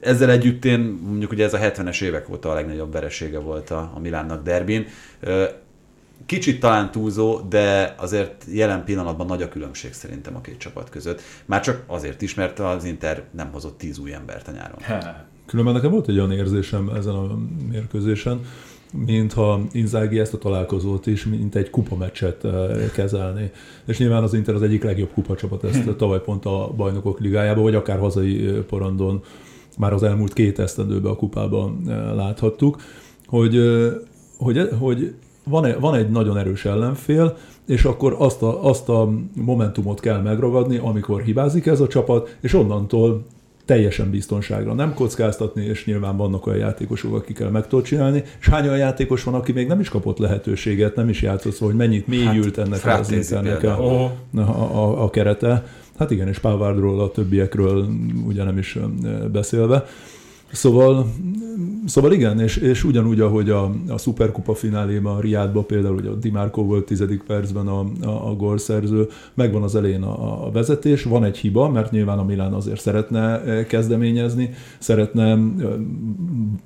ezzel együtt én mondjuk ugye ez a 70-es évek óta a legnagyobb veresége volt a, a Milánnak derbin Kicsit talán túlzó, de azért jelen pillanatban nagy a különbség szerintem a két csapat között. Már csak azért is, mert az Inter nem hozott tíz új embert a nyáron. Különben nekem volt egy olyan érzésem ezen a mérkőzésen, mintha Inzaghi ezt a találkozót is, mint egy kupameccset eh, kezelni. És nyilván az Inter az egyik legjobb kupacsapat, ezt tavaly pont a bajnokok ligájában, vagy akár hazai eh, porondon már az elmúlt két esztendőben a kupában eh, láthattuk, hogy, hogy, hogy van, egy, van egy nagyon erős ellenfél, és akkor azt a, azt a momentumot kell megragadni, amikor hibázik ez a csapat, és onnantól teljesen biztonságra nem kockáztatni, és nyilván vannak olyan játékosok, akikkel meg tudod csinálni, és hány olyan játékos van, aki még nem is kapott lehetőséget, nem is játszott, szóval, hogy mennyit mélyült hát, ennek az internek a, a, a, a kerete. Hát igen, és Pávardról, a többiekről ugye nem is beszélve. Szóval, szóval igen, és, és ugyanúgy, ahogy a, a Superkupa fináléban, a Riádban például, hogy a Di Marco volt tizedik percben a, a, a gólszerző, megvan az elején a, a vezetés, van egy hiba, mert nyilván a Milán azért szeretne eh, kezdeményezni, szeretne eh,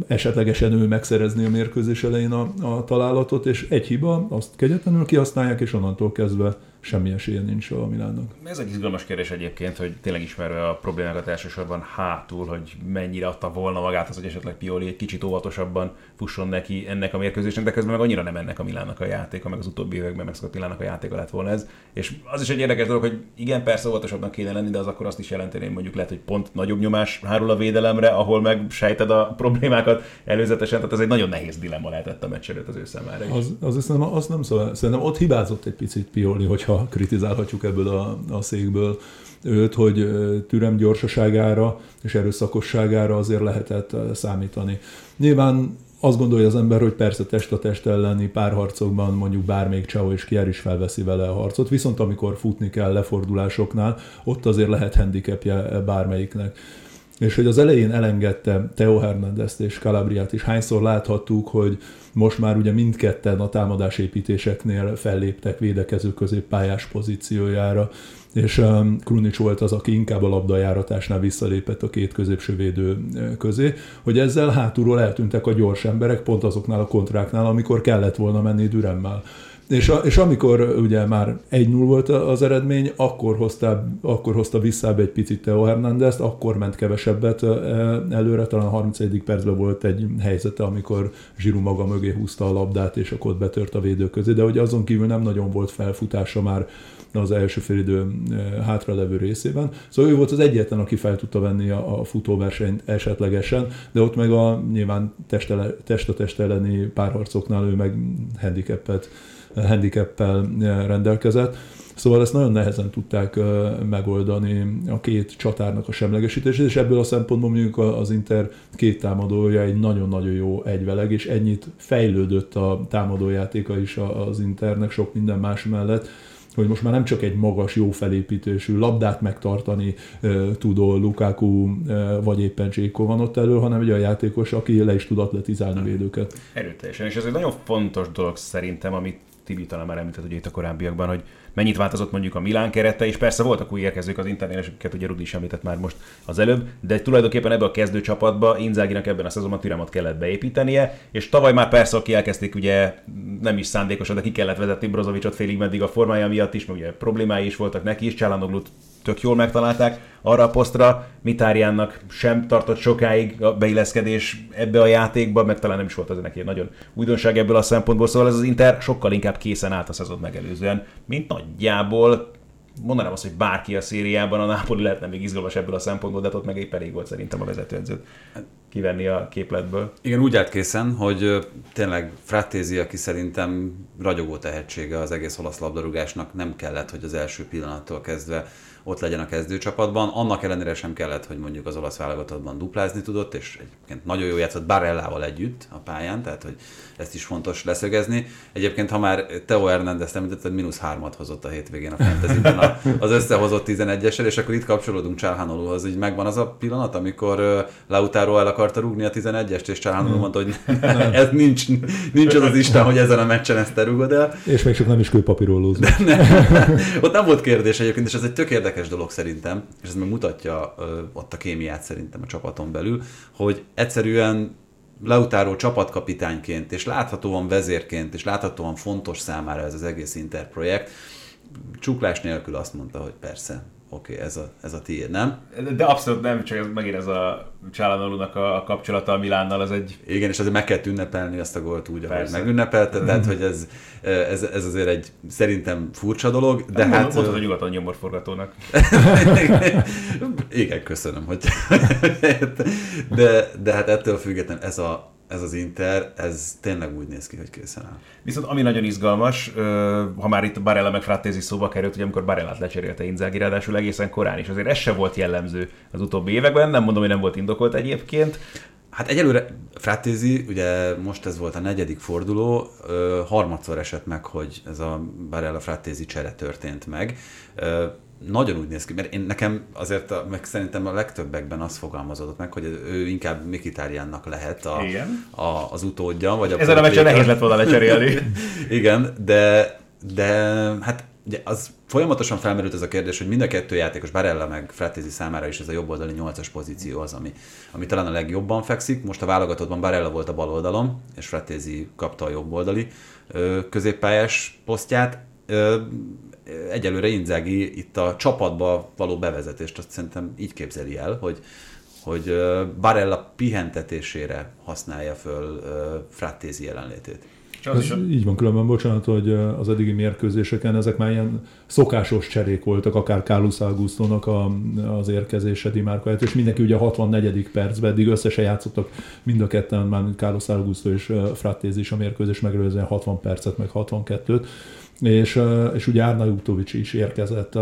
esetlegesen ő megszerezni a mérkőzés elején a, a találatot, és egy hiba, azt kegyetlenül kihasználják, és onnantól kezdve semmi esélye nincs a Milánnak. Ez egy izgalmas kérdés egyébként, hogy tényleg ismerve a problémákat elsősorban hátul, hogy mennyire adta volna magát az, hogy esetleg Pioli egy kicsit óvatosabban fusson neki ennek a mérkőzésnek, de közben meg annyira nem ennek a Milánnak a játéka, meg az utóbbi években megszokott Milánnak a játéka lett volna ez. És az is egy érdekes dolog, hogy igen, persze óvatosabbnak kéne lenni, de az akkor azt is jelenteni, hogy mondjuk lehet, hogy pont nagyobb nyomás hárul a védelemre, ahol meg sejted a problémákat előzetesen, tehát ez egy nagyon nehéz dilemma lehetett a meccs az ő számára. Az, az, az, nem, az nem szóval, szerintem ott hibázott egy picit Pioli, hogyha kritizálhatjuk ebből a, a székből őt, hogy türem gyorsaságára és erőszakosságára azért lehetett számítani. Nyilván azt gondolja az ember, hogy persze test a test elleni párharcokban mondjuk bármelyik Csao és Kier is felveszi vele a harcot, viszont amikor futni kell lefordulásoknál, ott azért lehet handicapje bármelyiknek és hogy az elején elengedte Teo Hernandez és Calabriát is. Hányszor láthattuk, hogy most már ugye mindketten a támadásépítéseknél felléptek védekező középpályás pozíciójára, és um, Krunic volt az, aki inkább a labdajáratásnál visszalépett a két középső védő közé, hogy ezzel hátulról eltűntek a gyors emberek, pont azoknál a kontráknál, amikor kellett volna menni Düremmel. És, a, és amikor ugye már 1-0 volt az eredmény, akkor hozta, akkor hozta vissza egy picit Teo Hernández, akkor ment kevesebbet előre, talán a 31. percben volt egy helyzete, amikor Zsiru maga mögé húzta a labdát, és akkor ott betört a védő közé, de hogy azon kívül nem nagyon volt felfutása már az első félidő hátralevő részében. Szóval ő volt az egyetlen, aki fel tudta venni a, a futóversenyt esetlegesen, de ott meg a nyilván test a test elleni párharcoknál ő meg handicapet handicappel eh, rendelkezett. Szóval ezt nagyon nehezen tudták eh, megoldani a két csatárnak a semlegesítését, és ebből a szempontból mondjuk az Inter két támadója egy nagyon-nagyon jó egyveleg, és ennyit fejlődött a támadójátéka is az Internek sok minden más mellett, hogy most már nem csak egy magas, jó felépítésű, labdát megtartani e, tudó Lukaku e, vagy éppen Cséko van ott elő, hanem egy olyan játékos, aki le is tud atletizálni védőket. Erőteljesen, és ez egy nagyon fontos dolog szerintem, amit Tibi talán már említett ugye itt a korábbiakban, hogy mennyit változott mondjuk a Milán kerete, és persze voltak új érkezők az internél, és ugye Rudi is említett már most az előbb, de tulajdonképpen ebbe a kezdő csapatba Inzáginak ebben a szezonban Türemot kellett beépítenie, és tavaly már persze, aki elkezdték ugye nem is szándékosan, de ki kellett vezetni Brozovicsot félig meddig a formája miatt is, mert ugye problémái is voltak neki is, Csálanoglut tök jól megtalálták arra a posztra. Mitáriánnak sem tartott sokáig a beilleszkedés ebbe a játékba, meg talán nem is volt az neki nagyon újdonság ebből a szempontból, szóval ez az Inter sokkal inkább készen állt a szezon megelőzően, mint nagyjából mondanám azt, hogy bárki a szériában, a Napoli lehetne még izgalmas ebből a szempontból, de ott meg épp elég volt szerintem a vezetőedzőt kivenni a képletből. Igen, úgy állt készen, hogy tényleg Frattézi, aki szerintem ragyogó tehetsége az egész olasz labdarúgásnak, nem kellett, hogy az első pillanattól kezdve ott legyen a kezdőcsapatban. Annak ellenére sem kellett, hogy mondjuk az olasz válogatottban duplázni tudott, és egyébként nagyon jó játszott Barellával együtt a pályán, tehát hogy ezt is fontos leszögezni. Egyébként, ha már Teo Hernández említett, mínusz hármat hozott a hétvégén a fantasy az összehozott 11-esel, és akkor itt kapcsolódunk Csálhánolóhoz, így megvan az a pillanat, amikor Lautaro el akarta rúgni a 11-est, és Csálhánoló hmm. mondta, hogy ez nincs, nincs az az Isten, hogy ezen a meccsen ezt te rúgod el. És még csak nem is kőpapírólózni. Ott nem volt kérdés egyébként, és ez egy tök érdekes dolog szerintem, és ez meg mutatja ott a kémiát szerintem a csapaton belül, hogy egyszerűen Lautaro csapatkapitányként, és láthatóan vezérként, és láthatóan fontos számára ez az egész Inter projekt, csuklás nélkül azt mondta, hogy persze, oké, okay, ez, a, ez a tiéd, nem? De abszolút nem, csak ez megint ez a Csálanolónak a, a kapcsolata a Milánnal, az egy... Igen, és azért meg kell ünnepelni azt a gólt úgy, ahogy megünnepelte, tehát hogy ez, ez, ez azért egy szerintem furcsa dolog, de hát... hát mondhatod a nyugaton nyomorforgatónak. Igen, köszönöm, hogy... de, de hát ettől függetlenül ez a, ez az Inter, ez tényleg úgy néz ki, hogy készen áll. Viszont ami nagyon izgalmas, ha már itt Barella meg Frattézi szóba került, hogy amikor Barellát lecserélte Inzaghi, ráadásul egészen korán is. Azért ez se volt jellemző az utóbbi években, nem mondom, hogy nem volt indokolt egyébként. Hát egyelőre Frattézi, ugye most ez volt a negyedik forduló, harmadszor esett meg, hogy ez a Barella Frattézi csere történt meg nagyon úgy néz ki, mert én nekem azért, a, meg szerintem a legtöbbekben az fogalmazódott meg, hogy ő inkább Mikitárjánnak lehet a, a, az utódja. Vagy a Ezen a meccsen nehéz lett volna lecserélni. Igen, de, de hát ugye az folyamatosan felmerült ez a kérdés, hogy mind a kettő játékos, Barella meg Frattézi számára is ez a jobb oldali 8-as pozíció az, ami, ami talán a legjobban fekszik. Most a válogatottban Barella volt a bal oldalon, és Frattézi kapta a jobb oldali középpályás posztját egyelőre Inzaghi itt a csapatba való bevezetést azt szerintem így képzeli el, hogy, hogy Barella pihentetésére használja föl Frattézi jelenlétét. Ez így van, különben bocsánat, hogy az eddigi mérkőzéseken ezek már ilyen szokásos cserék voltak, akár Carlos Augustónak a, az érkezése Di és mindenki ugye a 64. percben, eddig összesen játszottak mind a ketten, már Carlos Augusto és Frattézi is a mérkőzés megelőzően 60 percet, meg 62-t és, és ugye Árnautovics is érkezett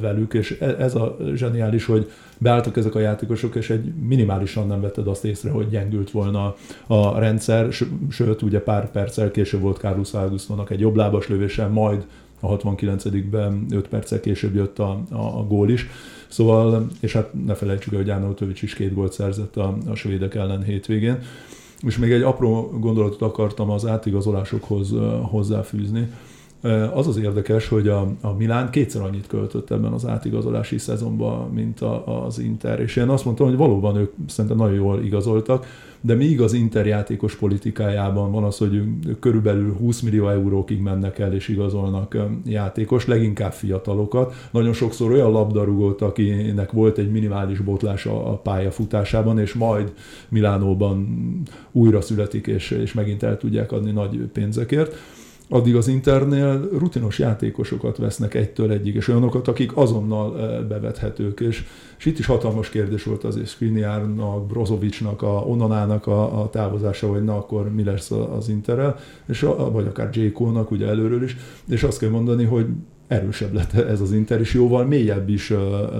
velük, és e, ez a zseniális, hogy beálltak ezek a játékosok, és egy minimálisan nem vetted azt észre, hogy gyengült volna a rendszer, sőt, ugye pár perccel később volt Carlos Augustónak egy jobb lábas lövése, majd a 69-ben 5 perccel később jött a, a, a gól is. Szóval, és hát ne felejtsük el, hogy Árnautovics is két gólt szerzett a, a svédek ellen hétvégén. És még egy apró gondolatot akartam az átigazolásokhoz hozzáfűzni az az érdekes, hogy a, a Milán kétszer annyit költött ebben az átigazolási szezonban, mint a, az Inter, és én azt mondtam, hogy valóban ők szerintem nagyon jól igazoltak, de míg az Inter játékos politikájában van az, hogy körülbelül 20 millió eurókig mennek el és igazolnak játékos, leginkább fiatalokat. Nagyon sokszor olyan labdarúgót, akinek volt egy minimális botlása a pályafutásában, és majd Milánóban újra születik, és, és megint el tudják adni nagy pénzekért addig az Internél rutinos játékosokat vesznek egytől egyig, és olyanokat, akik azonnal eh, bevethetők, és, és itt is hatalmas kérdés volt az Skriniárnak, Brozovicsnak, a Onanának a, a távozása, hogy na akkor mi lesz az Interrel, és a, vagy akár J. Cole-nak ugye előről is, és azt kell mondani, hogy erősebb lett ez az Inter, és jóval mélyebb is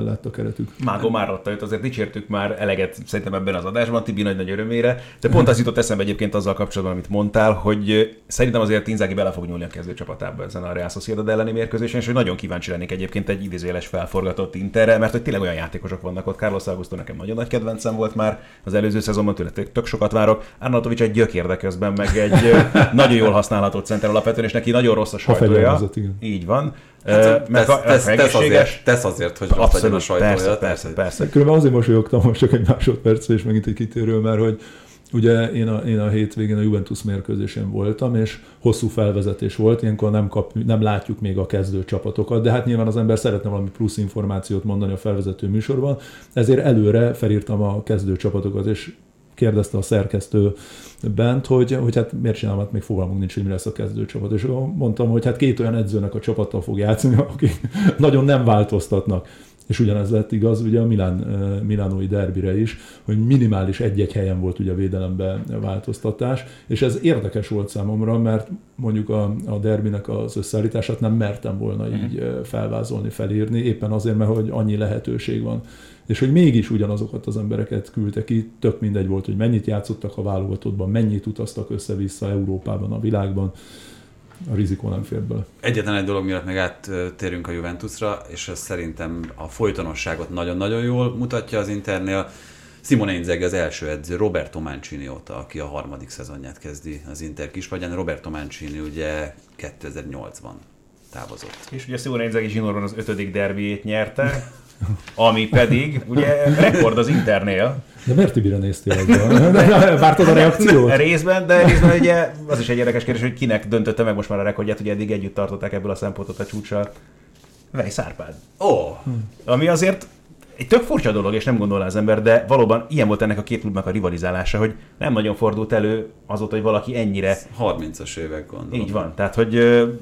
lett a keretük. Mágó már ott őt azért dicsértük már eleget szerintem ebben az adásban, Tibi nagy-nagy örömére, de pont az jutott eszembe egyébként azzal kapcsolatban, amit mondtál, hogy szerintem azért Inzaghi bele fog nyúlni a kezdőcsapatába ezen a Real Sociedad elleni mérkőzésen, és hogy nagyon kíváncsi lennék egyébként egy idézéles felforgatott Interre, mert hogy tényleg olyan játékosok vannak ott. Carlos Augusto nekem nagyon nagy kedvencem volt már az előző szezonban, tőle tök sokat várok. Arnautovics egy gyökér, közben meg egy nagyon jól használható center alapvetően, és neki nagyon rossz a sajtója. Így van. Hát, meg tesz, tesz, tesz, azért, tesz azért, hogy Abszolút, legyen a sajtója. Persze, persze, persze. Különben azért mosolyogtam most csak egy másodperc, és megint egy kitérő, mert hogy Ugye én a, én a hétvégén a Juventus mérkőzésén voltam, és hosszú felvezetés volt, ilyenkor nem, kap, nem látjuk még a kezdő csapatokat, de hát nyilván az ember szeretne valami plusz információt mondani a felvezető műsorban, ezért előre felírtam a kezdő csapatokat, és kérdezte a szerkesztő bent, hogy, hogy hát miért csinálom, hát még fogalmunk nincs, hogy mi lesz a kezdőcsapat. És mondtam, hogy hát két olyan edzőnek a csapattal fog játszani, akik nagyon nem változtatnak. És ugyanez lett igaz ugye a Milán, Milánói derbire is, hogy minimális egy-egy helyen volt ugye a védelembe változtatás, és ez érdekes volt számomra, mert mondjuk a, a derbinek az összeállítását nem mertem volna így mhm. felvázolni, felírni, éppen azért, mert hogy annyi lehetőség van és hogy mégis ugyanazokat az embereket küldte ki, tök mindegy volt, hogy mennyit játszottak a válogatottban, mennyit utaztak össze-vissza Európában, a világban, a rizikó nem fér bele. Egyetlen egy dolog miatt meg áttérünk a Juventusra, és ez szerintem a folytonosságot nagyon-nagyon jól mutatja az Internél. Simone Inzaghi az első edző, Roberto Mancini óta, aki a harmadik szezonját kezdi az Inter kispadján. Roberto Mancini ugye 2008-ban távozott. És ugye Simone Inzaghi zsinórban az ötödik derbiét nyerte, ami pedig ugye rekord az Internél. De miért Tibire néztél ezzel? Vártad a reakciót? Részben, de részben ugye az is egy érdekes kérdés, hogy kinek döntötte meg most már a rekordját, ugye eddig együtt tartották ebből a szempontot a csúcssal. Vej Szárpád. Ó! Oh. Ami azért egy tök furcsa dolog, és nem gondolná az ember, de valóban ilyen volt ennek a két klubnak a rivalizálása, hogy nem nagyon fordult elő azóta, hogy valaki ennyire... 30-as évek gondolom. Így van, tehát hogy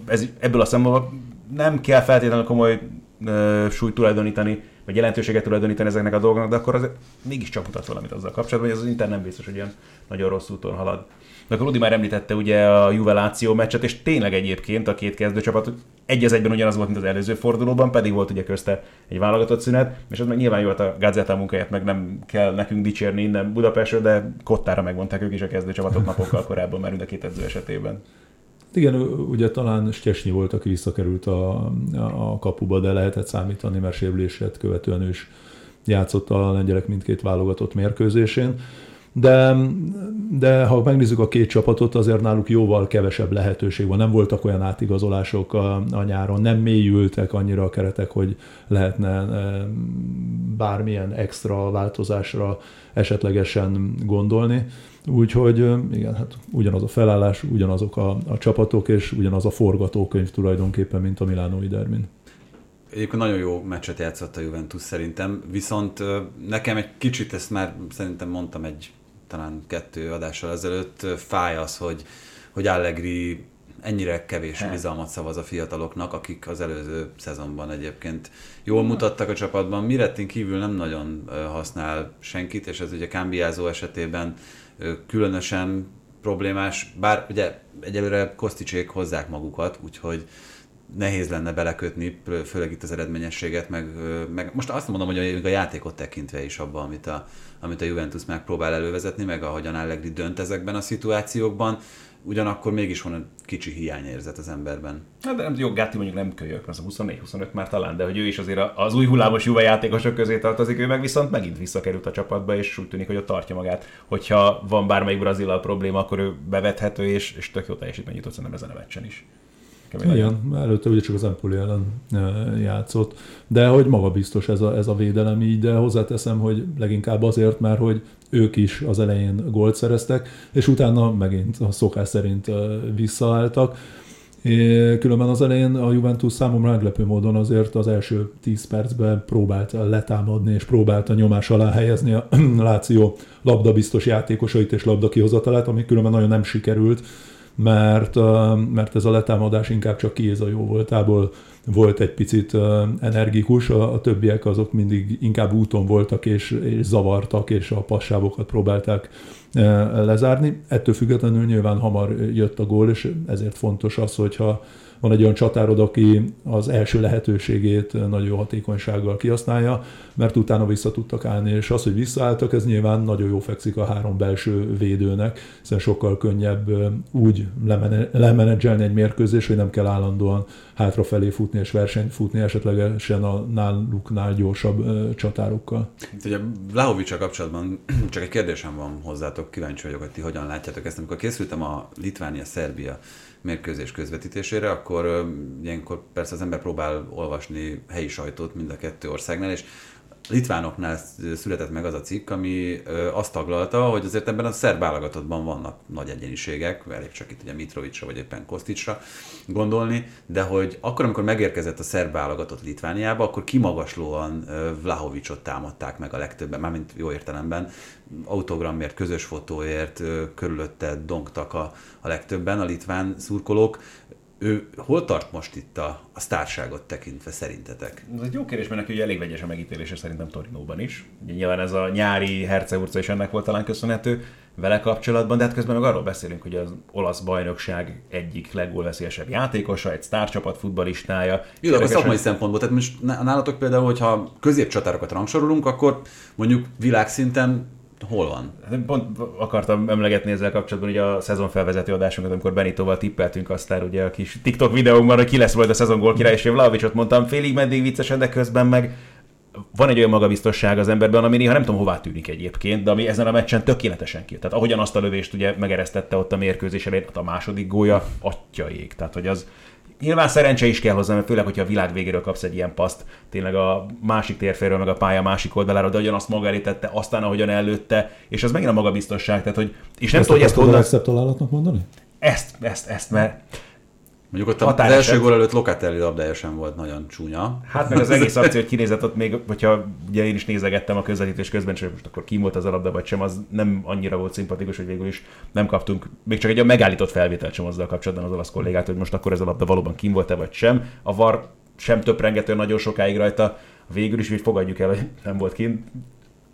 ez, ebből a szempontból nem kell feltétlenül komoly uh, súlyt tulajdonítani, vagy jelentőséget tulajdonítani ezeknek a dolgoknak, de akkor az mégiscsak mutat valamit azzal kapcsolatban, hogy az Inter nem biztos, hogy olyan nagyon rossz úton halad. De akkor Rudi már említette ugye a Juve Láció meccset, és tényleg egyébként a két kezdőcsapat egy az egyben ugyanaz volt, mint az előző fordulóban, pedig volt ugye közte egy válogatott szünet, és az meg nyilván jó volt a Gazetta munkáját, meg nem kell nekünk dicsérni innen Budapestről, de kottára megvonták ők is a kezdőcsapatot napokkal korábban, már mind a két edző esetében. Igen, ugye talán Stesnyi volt, aki visszakerült a, a kapuba, de lehetett számítani, mert sérülését követően ő is játszott a lengyelek mindkét válogatott mérkőzésén. De, de ha megnézzük a két csapatot, azért náluk jóval kevesebb lehetőség van. Nem voltak olyan átigazolások a, a nyáron, nem mélyültek annyira a keretek, hogy lehetne bármilyen extra változásra esetlegesen gondolni. Úgyhogy igen, hát ugyanaz a felállás, ugyanazok a, a csapatok, és ugyanaz a forgatókönyv tulajdonképpen, mint a Milánói derbin. Egyébként nagyon jó meccset játszott a Juventus szerintem, viszont nekem egy kicsit, ezt már szerintem mondtam egy talán kettő adással ezelőtt, fáj az, hogy, hogy Allegri ennyire kevés bizalmat szavaz a fiataloknak, akik az előző szezonban egyébként jól mutattak a csapatban. Mirettin kívül nem nagyon használ senkit, és ez ugye Cambiázó esetében különösen problémás, bár ugye egyelőre Koszticsék hozzák magukat, úgyhogy nehéz lenne belekötni, főleg itt az eredményességet, meg, meg most azt mondom, hogy a játékot tekintve is abban, amit a, amit a Juventus megpróbál elővezetni, meg ahogyan Allegri dönt ezekben a szituációkban, ugyanakkor mégis van egy kicsi hiányérzet az emberben. Hát de nem, jó, Gatti mondjuk nem kölyök, az a 24-25 már talán, de hogy ő is azért az új hullámos Juve játékosok közé tartozik, ő meg viszont megint visszakerült a csapatba, és úgy tűnik, hogy ott tartja magát. Hogyha van bármelyik brazillal probléma, akkor ő bevethető, és, és tök jó teljesítmény jutott szerintem ezen a meccsen is. Igen, előtte ugye csak az Empoli ellen játszott, de hogy maga biztos ez a, ez a védelem így, de hozzáteszem, hogy leginkább azért, mert hogy ők is az elején gólt szereztek, és utána megint a szokás szerint visszaálltak. Különben az elején a Juventus számomra meglepő módon azért az első 10 percben próbált letámadni, és próbált a nyomás alá helyezni a Láció labdabiztos játékosait és labda kihozatalát, ami különben nagyon nem sikerült mert, mert ez a letámadás inkább csak a jó voltából volt egy picit energikus, a, a többiek azok mindig inkább úton voltak és, és zavartak, és a passávokat próbálták lezárni. Ettől függetlenül nyilván hamar jött a gól, és ezért fontos az, hogyha van egy olyan csatárod, aki az első lehetőségét nagyon hatékonysággal kihasználja, mert utána vissza tudtak állni, és az, hogy visszaálltak, ez nyilván nagyon jó fekszik a három belső védőnek, hiszen sokkal könnyebb úgy lemenedzselni egy mérkőzés, hogy nem kell állandóan hátrafelé futni és versenyt futni, esetlegesen a náluknál gyorsabb csatárokkal. Itt ugye Vlahovics kapcsolatban csak egy kérdésem van hozzátok, kíváncsi vagyok, hogy ti hogyan látjátok ezt. Amikor készültem a Litvánia-Szerbia mérkőzés közvetítésére, akkor ilyenkor persze az ember próbál olvasni helyi sajtót mind a kettő országnál, és litvánoknál született meg az a cikk, ami azt taglalta, hogy azért ebben a szerb válogatottban vannak nagy egyeniségek, elég csak itt ugye Mitrovicsra vagy éppen Kosticsra gondolni, de hogy akkor, amikor megérkezett a szerb válogatott Litvániába, akkor kimagaslóan Vlahovicsot támadták meg a legtöbben, mármint jó értelemben, autogramért, közös fotóért körülötte dongtak a, a legtöbben a litván szurkolók. Ő hol tart most itt a, a sztárságot tekintve szerintetek? Ez egy jó kérdés, mert neki ugye elég vegyes a megítélése szerintem Torinóban is. Ugye nyilván ez a nyári herceurca is ennek volt talán köszönhető vele kapcsolatban, de hát közben meg arról beszélünk, hogy az olasz bajnokság egyik leggólveszélyesebb játékosa, egy sztárcsapat futbalistája. Jó, a szakmai szempontból, tehát most nálatok például, hogyha középcsatárokat rangsorolunk, akkor mondjuk világszinten hol van? Hát pont akartam emlegetni ezzel kapcsolatban ugye a szezon felvezető adásunkat, amikor Benitóval tippeltünk aztán ugye a kis TikTok videónkban, hogy ki lesz majd a szezon gól király, és én Vlaovicsot mondtam félig meddig viccesen, de közben meg van egy olyan magabiztosság az emberben, ami néha nem tudom hová tűnik egyébként, de ami ezen a meccsen tökéletesen ki. Tehát ahogyan azt a lövést ugye megeresztette ott a mérkőzés elején, a második gólya, atyaik. Tehát, hogy az Nyilván szerencse is kell hozzá, mert főleg, hogyha a világ végéről kapsz egy ilyen paszt, tényleg a másik térféről, meg a pálya másik oldalára, de ugyanazt maga elé tette, aztán ahogyan előtte, és az megint a magabiztosság, tehát hogy, és nem tudom, hogy ezt honnan... mondani? Ezt, ezt, ezt, mert Mondjuk ott az Határeset. első gól előtt Locatelli labdája sem volt nagyon csúnya. Hát meg az egész akció, hogy kinézett ott még, hogyha ugye én is nézegettem a közvetítés közben, és most akkor ki volt az a labda, vagy sem, az nem annyira volt szimpatikus, hogy végül is nem kaptunk még csak egy a megállított felvételt sem azzal kapcsolatban az olasz kollégát, hogy most akkor ez a labda valóban kim volt-e, vagy sem. A VAR sem töprengető nagyon sokáig rajta, végül is, hogy fogadjuk el, hogy nem volt kint.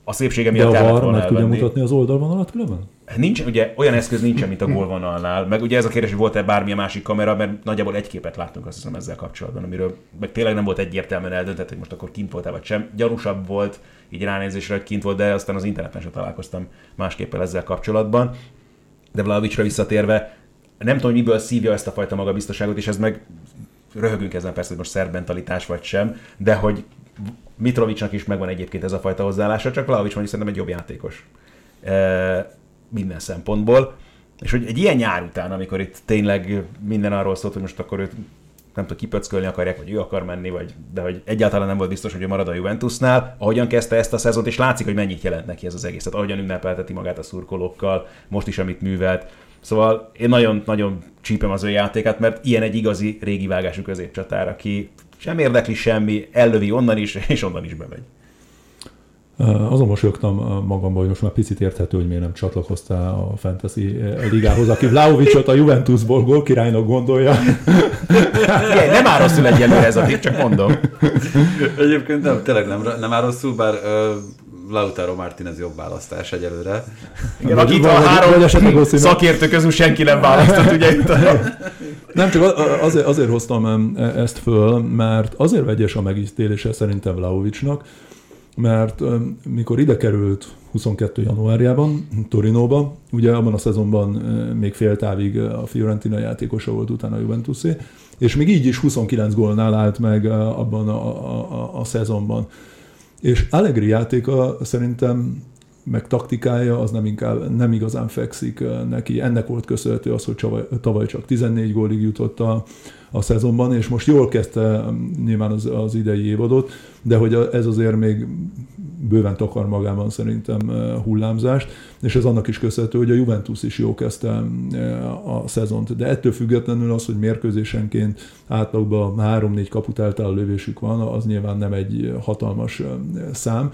A szépsége De miatt a kellett VAR meg tudja mutatni az oldalvonalat különben? Nincs, ugye olyan eszköz nincsen, mint a gólvonalnál. Meg ugye ez a kérdés, hogy volt-e bármilyen másik kamera, mert nagyjából egy képet láttunk azt hiszem ezzel kapcsolatban, amiről meg tényleg nem volt egyértelműen eldöntett, hogy most akkor kint volt-e vagy sem. Gyanúsabb volt így ránézésre, hogy kint volt, de aztán az interneten sem találkoztam másképpen ezzel kapcsolatban. De Vlaovicsra visszatérve, nem tudom, hogy miből szívja ezt a fajta magabiztosságot, és ez meg röhögünk ezen persze, hogy most szerb mentalitás vagy sem, de hogy Mitrovicsnak is megvan egyébként ez a fajta hozzáállása, csak Vlaovics mondjuk szerintem egy jobb játékos. E, minden szempontból. És hogy egy ilyen nyár után, amikor itt tényleg minden arról szólt, hogy most akkor őt nem tudom, kipöckölni akarják, vagy ő akar menni, vagy, de hogy egyáltalán nem volt biztos, hogy ő marad a Juventusnál, ahogyan kezdte ezt a szezont, és látszik, hogy mennyit jelent neki ez az egész. Tehát ahogyan ünnepelteti magát a szurkolókkal, most is, amit művelt. Szóval én nagyon-nagyon csípem az ő játékát, mert ilyen egy igazi régi vágású középcsatár, aki sem érdekli semmi, ellövi onnan is, és onnan is bemegy. Azon mosolyogtam magamban, hogy most már picit érthető, hogy miért nem csatlakoztál a Fantasy ligához, aki Vlaovicsot a Juventusból gólkirálynak gondolja. Igen, nem áll rosszul egyelőre ez a tipp, csak mondom. Egyébként nem, tényleg nem, nem áll rosszul, bár Lautaro Martinez jobb választás egyelőre. Igen, akit a három szakértő közül senki nem választott, ugye itt a... Nem, csak azért, azért hoztam e- ezt föl, mert azért vegyes a megítélése szerintem Vlaovicsnak, mert mikor ide került 22. januárjában Torinóba, ugye abban a szezonban még fél távig a Fiorentina játékosa volt utána a Juventusé, és még így is 29 gólnál állt meg e, abban a, a, a, a szezonban. És Allegri játéka szerintem meg taktikája az nem, inkább, nem igazán fekszik neki. Ennek volt köszönhető az, hogy tavaly, csak 14 gólig jutott a, a szezonban, és most jól kezdte mm, nyilván az, az idei évadot, de hogy ez azért még bőven takar magában szerintem eh, hullámzást, és ez annak is köszönhető, hogy a Juventus is jó kezdte eh, a szezont. De ettől függetlenül az, hogy mérkőzésenként átlagban 3-4 kaput eltálló lövésük van, az nyilván nem egy hatalmas eh, szám.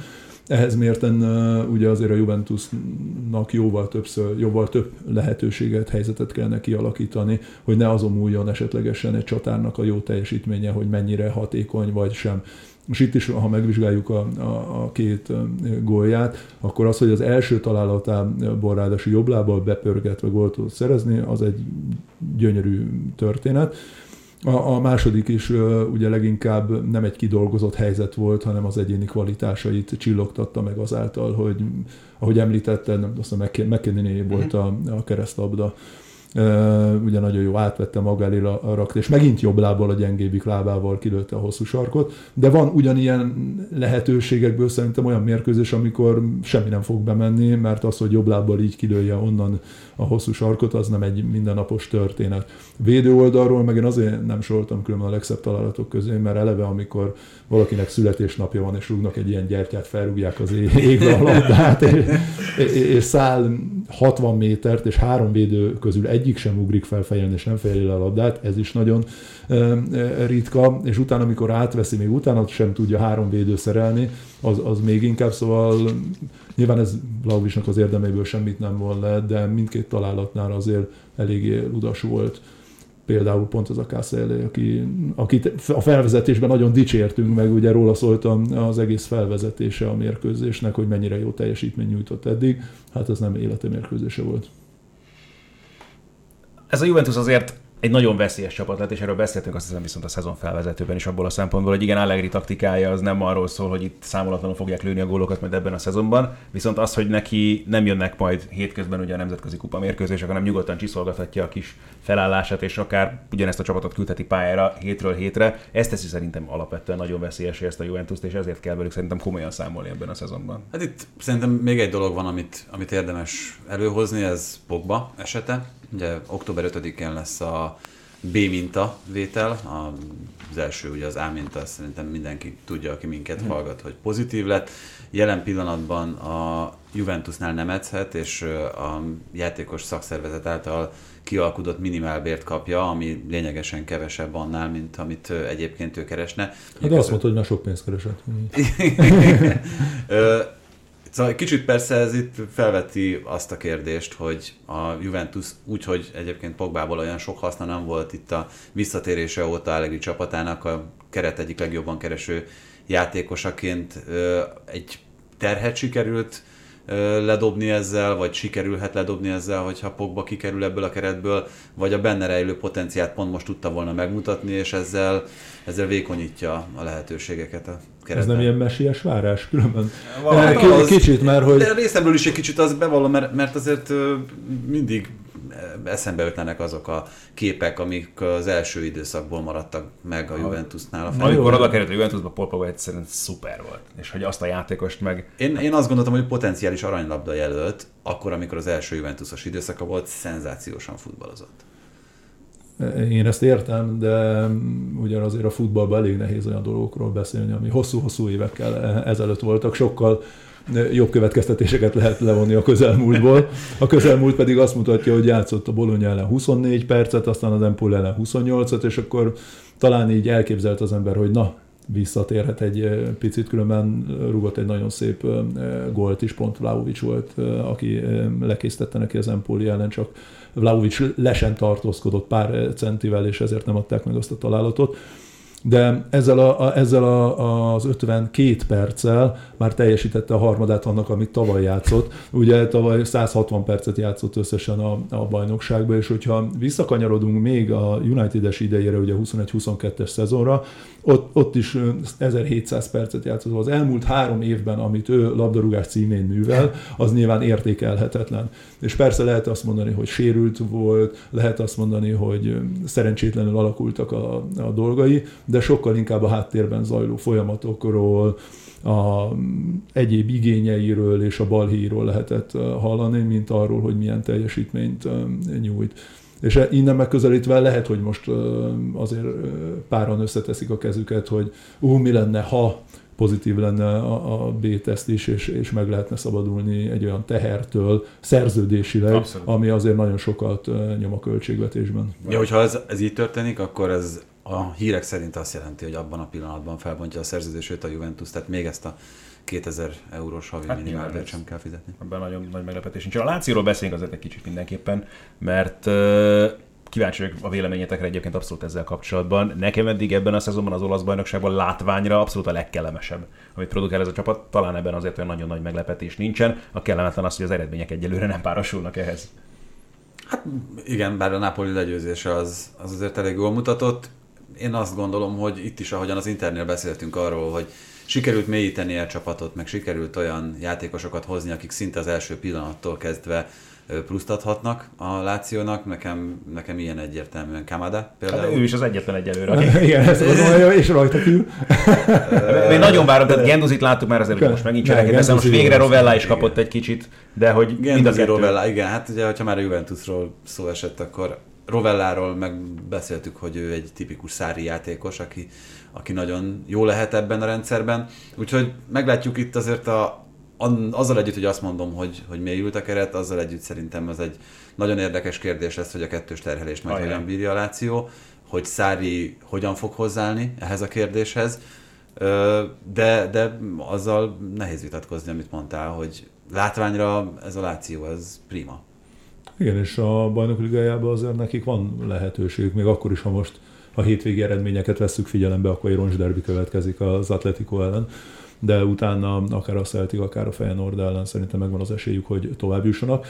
Ehhez mérten ugye azért a Juventusnak jóval többször, jóval több lehetőséget, helyzetet kellene kialakítani, hogy ne azon múljon esetlegesen egy csatárnak a jó teljesítménye, hogy mennyire hatékony vagy sem. És itt is, ha megvizsgáljuk a, a, a két gólját, akkor az, hogy az első találatából ráadásul jobb lábbal bepörgetve gólt szerezni, az egy gyönyörű történet. A, a második is ugye leginkább nem egy kidolgozott helyzet volt, hanem az egyéni kvalitásait csillogtatta meg azáltal, hogy ahogy említetted, nem azt hiszem McKinney volt a, a keresztlabda, ugye nagyon jó átvette maga elé a rakt, és megint jobb lábbal a gyengébbik lábával kilőtte a hosszú sarkot, de van ugyanilyen lehetőségekből szerintem olyan mérkőzés, amikor semmi nem fog bemenni, mert az, hogy jobb lábbal így kilője onnan a hosszú sarkot, az nem egy mindennapos történet. Védő oldalról meg én azért nem soroltam különben a legszebb találatok közé, mert eleve amikor valakinek születésnapja van, és rúgnak egy ilyen gyertyát, felrúgják az ég- égre a labdát, és, és száll 60 métert, és három védő közül egyik sem ugrik fel fejen, és nem fejeli le a labdát, ez is nagyon ritka, és utána, amikor átveszi, még utána sem tudja három védő szerelni, az, az még inkább, szóval nyilván ez Vlaovicsnak az érdeméből semmit nem von le, de mindkét találatnál azért eléggé ludas volt például pont az a Kászeli, aki, akit a felvezetésben nagyon dicsértünk, meg ugye róla szólt a- az egész felvezetése a mérkőzésnek, hogy mennyire jó teljesítmény nyújtott eddig. Hát ez nem élete mérkőzése volt. Ez a Juventus azért egy nagyon veszélyes csapat lett, és erről beszéltünk azt hiszem viszont a szezon felvezetőben is abból a szempontból, hogy igen, Allegri taktikája az nem arról szól, hogy itt számolatlanul fogják lőni a gólokat majd ebben a szezonban, viszont az, hogy neki nem jönnek majd hétközben ugye a nemzetközi kupa mérkőzések, hanem nyugodtan csiszolgathatja a kis felállását, és akár ugyanezt a csapatot küldheti pályára hétről hétre, ezt teszi szerintem alapvetően nagyon veszélyes ezt a Juventus-t, és ezért kell velük szerintem komolyan számolni ebben a szezonban. Hát itt szerintem még egy dolog van, amit, amit érdemes előhozni, ez Pogba esete. Ugye október 5-én lesz a B minta vétel, az első ugye az A minta, azt szerintem mindenki tudja, aki minket Mhm. hallgat, hogy pozitív lett. Jelen pillanatban a Juventusnál nem edzhet, és a játékos szakszervezet által kialkudott minimálbért kapja, ami lényegesen kevesebb annál, mint amit egyébként ő keresne. Hát de azt mondta, hogy már sok pénzt keresett. Ö, Szóval kicsit persze ez itt felveti azt a kérdést, hogy a Juventus úgy, hogy egyébként Pogbából olyan sok haszna nem volt itt a visszatérése óta Allegri csapatának a keret egyik legjobban kereső játékosaként egy terhet sikerült ledobni ezzel, vagy sikerülhet ledobni ezzel, hogyha Pogba kikerül ebből a keretből, vagy a benne rejlő potenciát pont most tudta volna megmutatni, és ezzel, ezzel vékonyítja a lehetőségeket a Ez keretben. nem ilyen messiás várás különben? Valahogy Ki- az- Kicsit, mert hogy... De részemről is egy kicsit az bevallom, mert, mert azért mindig eszembe ötlenek azok a képek, amik az első időszakból maradtak meg a Juventusnál. A Amikor fejemben. oda került a Juventusba, Paul Pogba egyszerűen szuper volt. És hogy azt a játékost meg... Én, én azt gondoltam, hogy potenciális aranylabda jelölt, akkor, amikor az első Juventusos időszaka volt, szenzációsan futballozott. Én ezt értem, de ugyan azért a futballban elég nehéz olyan dolgokról beszélni, ami hosszú-hosszú évekkel ezelőtt voltak, sokkal jobb következtetéseket lehet levonni a közelmúltból. A közelmúlt pedig azt mutatja, hogy játszott a Bologna ellen 24 percet, aztán az Empoli ellen 28-at, és akkor talán így elképzelt az ember, hogy na, visszatérhet egy picit, különben rúgott egy nagyon szép gólt is, pont Vlaovic volt, aki lekésztette neki az Empoli ellen, csak Vlaovic lesen tartózkodott pár centivel, és ezért nem adták meg azt a találatot. De ezzel, a, a, ezzel a, az 52 perccel már teljesítette a harmadát annak, amit tavaly játszott. Ugye tavaly 160 percet játszott összesen a, a bajnokságban, és hogyha visszakanyarodunk még a United-es idejére, ugye 21-22-es szezonra, ott, ott is ö, 1700 percet játszott. Az elmúlt három évben, amit ő labdarúgás címén művel, az nyilván értékelhetetlen. És persze lehet azt mondani, hogy sérült volt, lehet azt mondani, hogy szerencsétlenül alakultak a, a dolgai, de sokkal inkább a háttérben zajló folyamatokról, a egyéb igényeiről és a balhéiról lehetett hallani, mint arról, hogy milyen teljesítményt nyújt. És e- innen megközelítve lehet, hogy most azért páran összeteszik a kezüket, hogy ú, mi lenne, ha pozitív lenne a, a B-teszt is, és, és meg lehetne szabadulni egy olyan tehertől szerződésileg, Abszolút. ami azért nagyon sokat nyom a költségvetésben. Ja, hogyha ez, ez így történik, akkor ez a hírek szerint azt jelenti, hogy abban a pillanatban felbontja a szerződését a Juventus, tehát még ezt a 2000 eurós havi Hát hát minimálbért sem kell fizetni. Ebben nagyon nagy meglepetés nincs. A Lációról beszélünk azért egy kicsit mindenképpen, mert uh, kíváncsi vagyok a véleményetekre egyébként abszolút ezzel kapcsolatban. Nekem eddig ebben a szezonban az olasz bajnokságban látványra abszolút a legkellemesebb, amit produkál ez a csapat. Talán ebben azért olyan nagyon nagy meglepetés nincsen. A kellemetlen az, hogy az eredmények egyelőre nem párosulnak ehhez. Igen, bár a Napoli legyőzése az, az azért elég jól mutatott. Én azt gondolom, hogy itt is, ahogyan az Internél beszéltünk arról, hogy sikerült mélyíteni a csapatot, meg sikerült olyan játékosokat hozni, akik szinte az első pillanattól kezdve pluszt adhatnak a Lációnak. Nekem, nekem ilyen egyértelműen Kamada például. Hát ő is az egyetlen egyelőre. aki- Igen, ezt mondom, és rajta kívül. Én nagyon várom, tehát Genduzit láttuk már azért, hogy most megint Ne, cseleked beszél, most végre Rovella is igen. kapott egy kicsit, de hogy mind a Genduzi kettő. Rovella, igen, hát ugye, hogyha már a Juventusról szó esett, akkor Rovelláról megbeszéltük, hogy ő egy tipikus szári játékos, aki, aki nagyon jó lehet ebben a rendszerben. Úgyhogy meglátjuk itt azért a, azzal együtt, hogy azt mondom, hogy, hogy mélyült a keret, azzal együtt szerintem ez egy nagyon érdekes kérdés lesz, hogy a kettős terhelést majd hogyan bírja a Láció, hogy Szári hogyan fog hozzáállni ehhez a kérdéshez. De, de azzal nehéz vitatkozni, amit mondtál, hogy látványra ez a Láció, ez prima. Igen, és a bajnok ligájában azért nekik van lehetőségük, még akkor is, ha most a hétvégi eredményeket vesszük figyelembe, akkor egy roncs derbi következik az Atletico ellen, de utána akár a Celtic, akár a Feyenoord ellen szerintem megvan az esélyük, hogy tovább jussanak.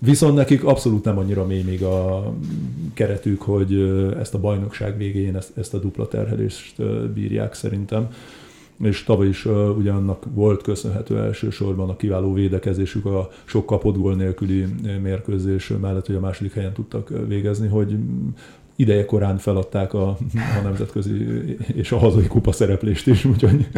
Viszont nekik abszolút nem annyira mély még a keretük, hogy ezt a bajnokság végén ezt, ezt a dupla terhelést bírják szerintem és tavaly is uh, ugyanannak volt köszönhető elsősorban a kiváló védekezésük, a sok kapott gól nélküli mérkőzés mellett, hogy a második helyen tudtak végezni, hogy ideje korán feladták a, a nemzetközi és a hazai kupa szereplést is, úgyhogy,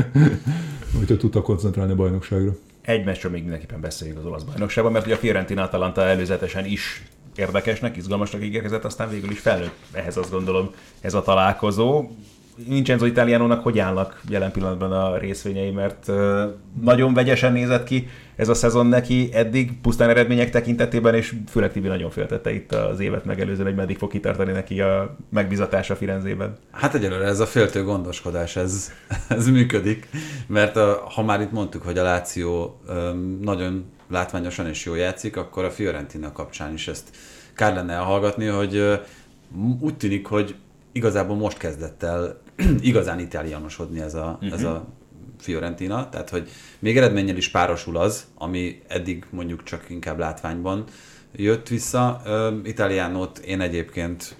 úgyhogy tudtak koncentrálni a bajnokságra. Egy meccsről még mindenképpen beszéljünk az olasz bajnokságban, mert ugye a Fiorentina Atalanta előzetesen is érdekesnek, izgalmasnak ígérkezett, aztán végül is felnőtt ehhez azt gondolom ez a találkozó. Vincenzo Italianónak hogy állnak jelen pillanatban a részvényei, mert nagyon vegyesen nézett ki ez a szezon neki eddig, pusztán eredmények tekintetében, és főleg Tibi nagyon féltette itt az évet megelőzően, hogy meddig fog kitartani neki a megbizatása Firenzében. Hát egyelőre ez a féltő gondoskodás, ez, ez működik, mert a, ha már itt mondtuk, hogy a Láció nagyon látványosan és jól játszik, akkor a Fiorentina kapcsán is ezt kár lenne elhallgatni, hogy úgy tűnik, hogy igazából most kezdett el igazán itálianosodni ez a, uh-huh. ez a Fiorentina, tehát hogy még eredménnyel is párosul az, ami eddig mondjuk csak inkább látványban jött vissza. Italiánot én egyébként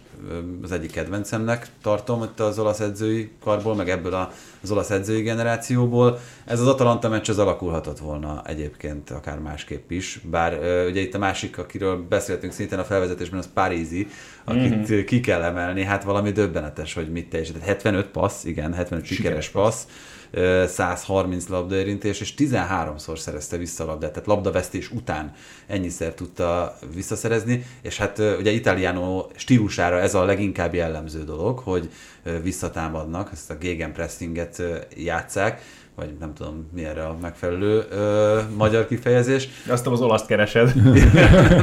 az egyik kedvencemnek tartom itt az olasz edzői karból, meg ebből az olasz edzői generációból. Ez az Atalanta meccs az alakulhatott volna egyébként akár másképp is, bár ugye itt a másik, akiről beszéltünk szintén a felvezetésben, az Parízi, akit mm-hmm. ki kell emelni, hát valami döbbenetes, hogy mit teljesített. 75 passz, igen, 75 sikeres, sikeres passz. passz 130 labdaérintés, és 13-szor szerezte vissza a labdát, tehát labdavesztés után ennyiszer tudta visszaszerezni, és hát ugye Italiano stílusára ez a leginkább jellemző dolog, hogy visszatámadnak, ezt a gegenpressinget játszák, vagy nem tudom mi erre a megfelelő ö, magyar kifejezés. Azt az olaszt keresed.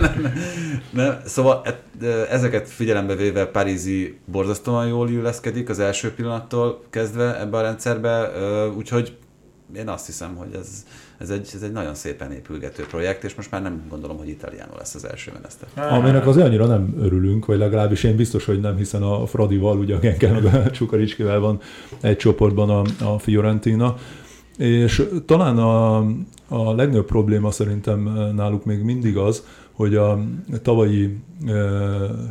nem, szóval e, ezeket figyelembe véve Parízi borzasztóan jól illeszkedik az első pillanattól kezdve ebbe a rendszerbe, ö, úgyhogy én azt hiszem, hogy ez, ez egy, ez egy nagyon szépen épülgető projekt, és most már nem gondolom, hogy Italiano lesz az első meneszter. Aminek azért annyira nem örülünk, vagy legalábbis én biztos, hogy nem, hiszen a Fradival, ugye a Genkel meg a Csukariskivel van egy csoportban a, a Fiorentina, és talán a, a legnagyobb probléma szerintem náluk még mindig az, hogy a tavalyi e,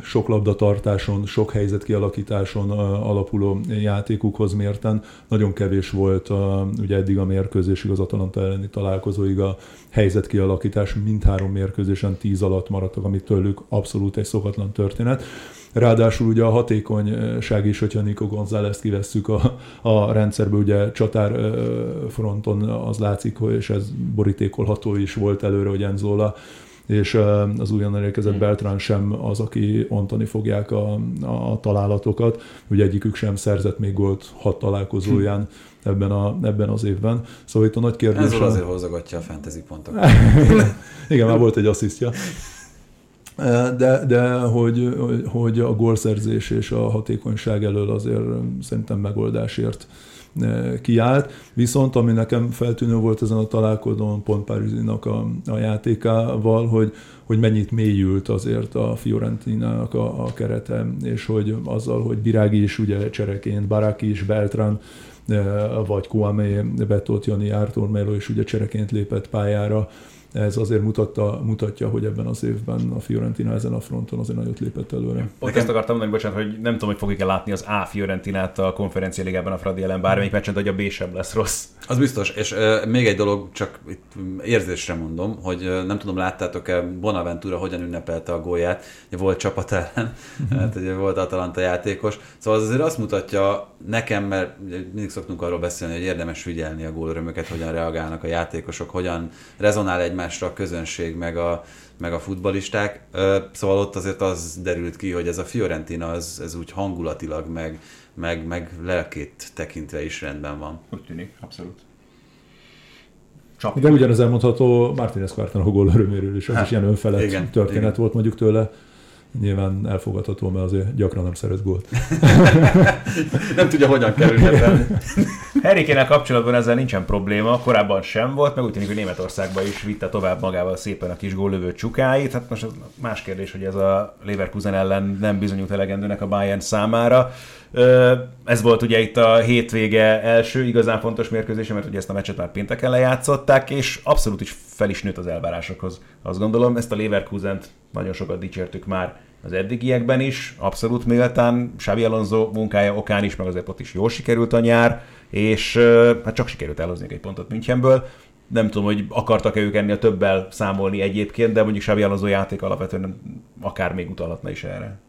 sok labdatartáson, sok helyzet kialakításon alapuló játékukhoz mérten nagyon kevés volt a, ugye eddig a mérkőzésig, az Atalanta elleni találkozóig a helyzet kialakítás, mindhárom mérkőzésen tíz alatt maradtak, amit tőlük abszolút egy szokatlan történet. Ráadásul ugye a hatékonyság is, hogyha Nico González kivesszük a, a rendszerbe, ugye csatár fronton az látszik, hogy és ez borítékolható is volt előre, hogy Enzola és az újonnan érkezett hmm. Beltrán sem az, aki ontani fogják a, a találatokat. Ugye egyikük sem szerzett még gólt hat találkozóján hmm. ebben, a, ebben az évben. Szóval itt a nagy kérdés... Ez azért hozogatja a fantasy pontokat. Igen, már volt egy asszisztja de, de hogy, hogy a gólszerzés és a hatékonyság elől azért szerintem megoldásért kiállt. Viszont ami nekem feltűnő volt ezen a találkozón pont Párizsinak a, a játékával, hogy, hogy mennyit mélyült azért a Fiorentinának a, a kerete, és hogy azzal, hogy Birági is ugye csereként, Baraki is, Beltran, vagy Kouame, Betot Jani, Artur Melo is ugye csereként lépett pályára, ez azért mutatta, mutatja, hogy ebben az évben a Fiorentina ezen a fronton azért nagyot lépett előre. Pont Nekem... ezt akartam mondani, bocsánat, hogy nem tudom, hogy fogjuk-e látni az A Fiorentinát a konferencia ligában a Fradi ellen, bármelyik meccsen, hogy a B sem lesz rossz. Az biztos, és uh, még egy dolog, csak itt érzésre mondom, hogy uh, nem tudom, láttátok-e Bonaventura hogyan ünnepelte a gólját, volt csapat ellen, hát ugye volt Atalanta játékos, szóval az azért azt mutatja nekem, mert mindig szoktunk arról beszélni, hogy érdemes figyelni a gólörömöket, hogyan reagálnak a játékosok, hogyan rezonál egymásra a közönség, meg a, meg a futbalisták. Szóval ott azért az derült ki, hogy ez a Fiorentina az, ez úgy hangulatilag, meg, meg, meg lelkét tekintve is rendben van. Úgy tűnik, abszolút. Csak. De ugyanez elmondható Martínez Quartán a gól öröméről is, az hát, is ilyen önfelett igen, történet igen. volt mondjuk tőle nyilván elfogadható, mert azért gyakran nem szeret gólt. nem tudja, hogyan kerülhet el. Harry kapcsolatban ezzel nincsen probléma, korábban sem volt, meg úgy tűnik, hogy Németországban is vitte tovább magával szépen a kis góllövő csukáit. Hát most más kérdés, hogy ez a Leverkusen ellen nem bizonyult elegendőnek a Bayern számára. Ez volt ugye itt a hétvége első igazán fontos mérkőzése, mert ugye ezt a meccset már pénteken lejátszották, és abszolút is fel is nőtt az elvárásokhoz. Azt gondolom, ezt a Leverkusen-t nagyon sokat dicsértük már az eddigiekben is, abszolút méltán, Xabi Alonso munkája okán is, meg azért ott is jól sikerült a nyár, és hát csak sikerült elhozni egy pontot Münchenből. Nem tudom, hogy akartak-e ők ennél többel számolni egyébként, de mondjuk Xabi Alonso játék alapvetően akár még utalhatna is erre.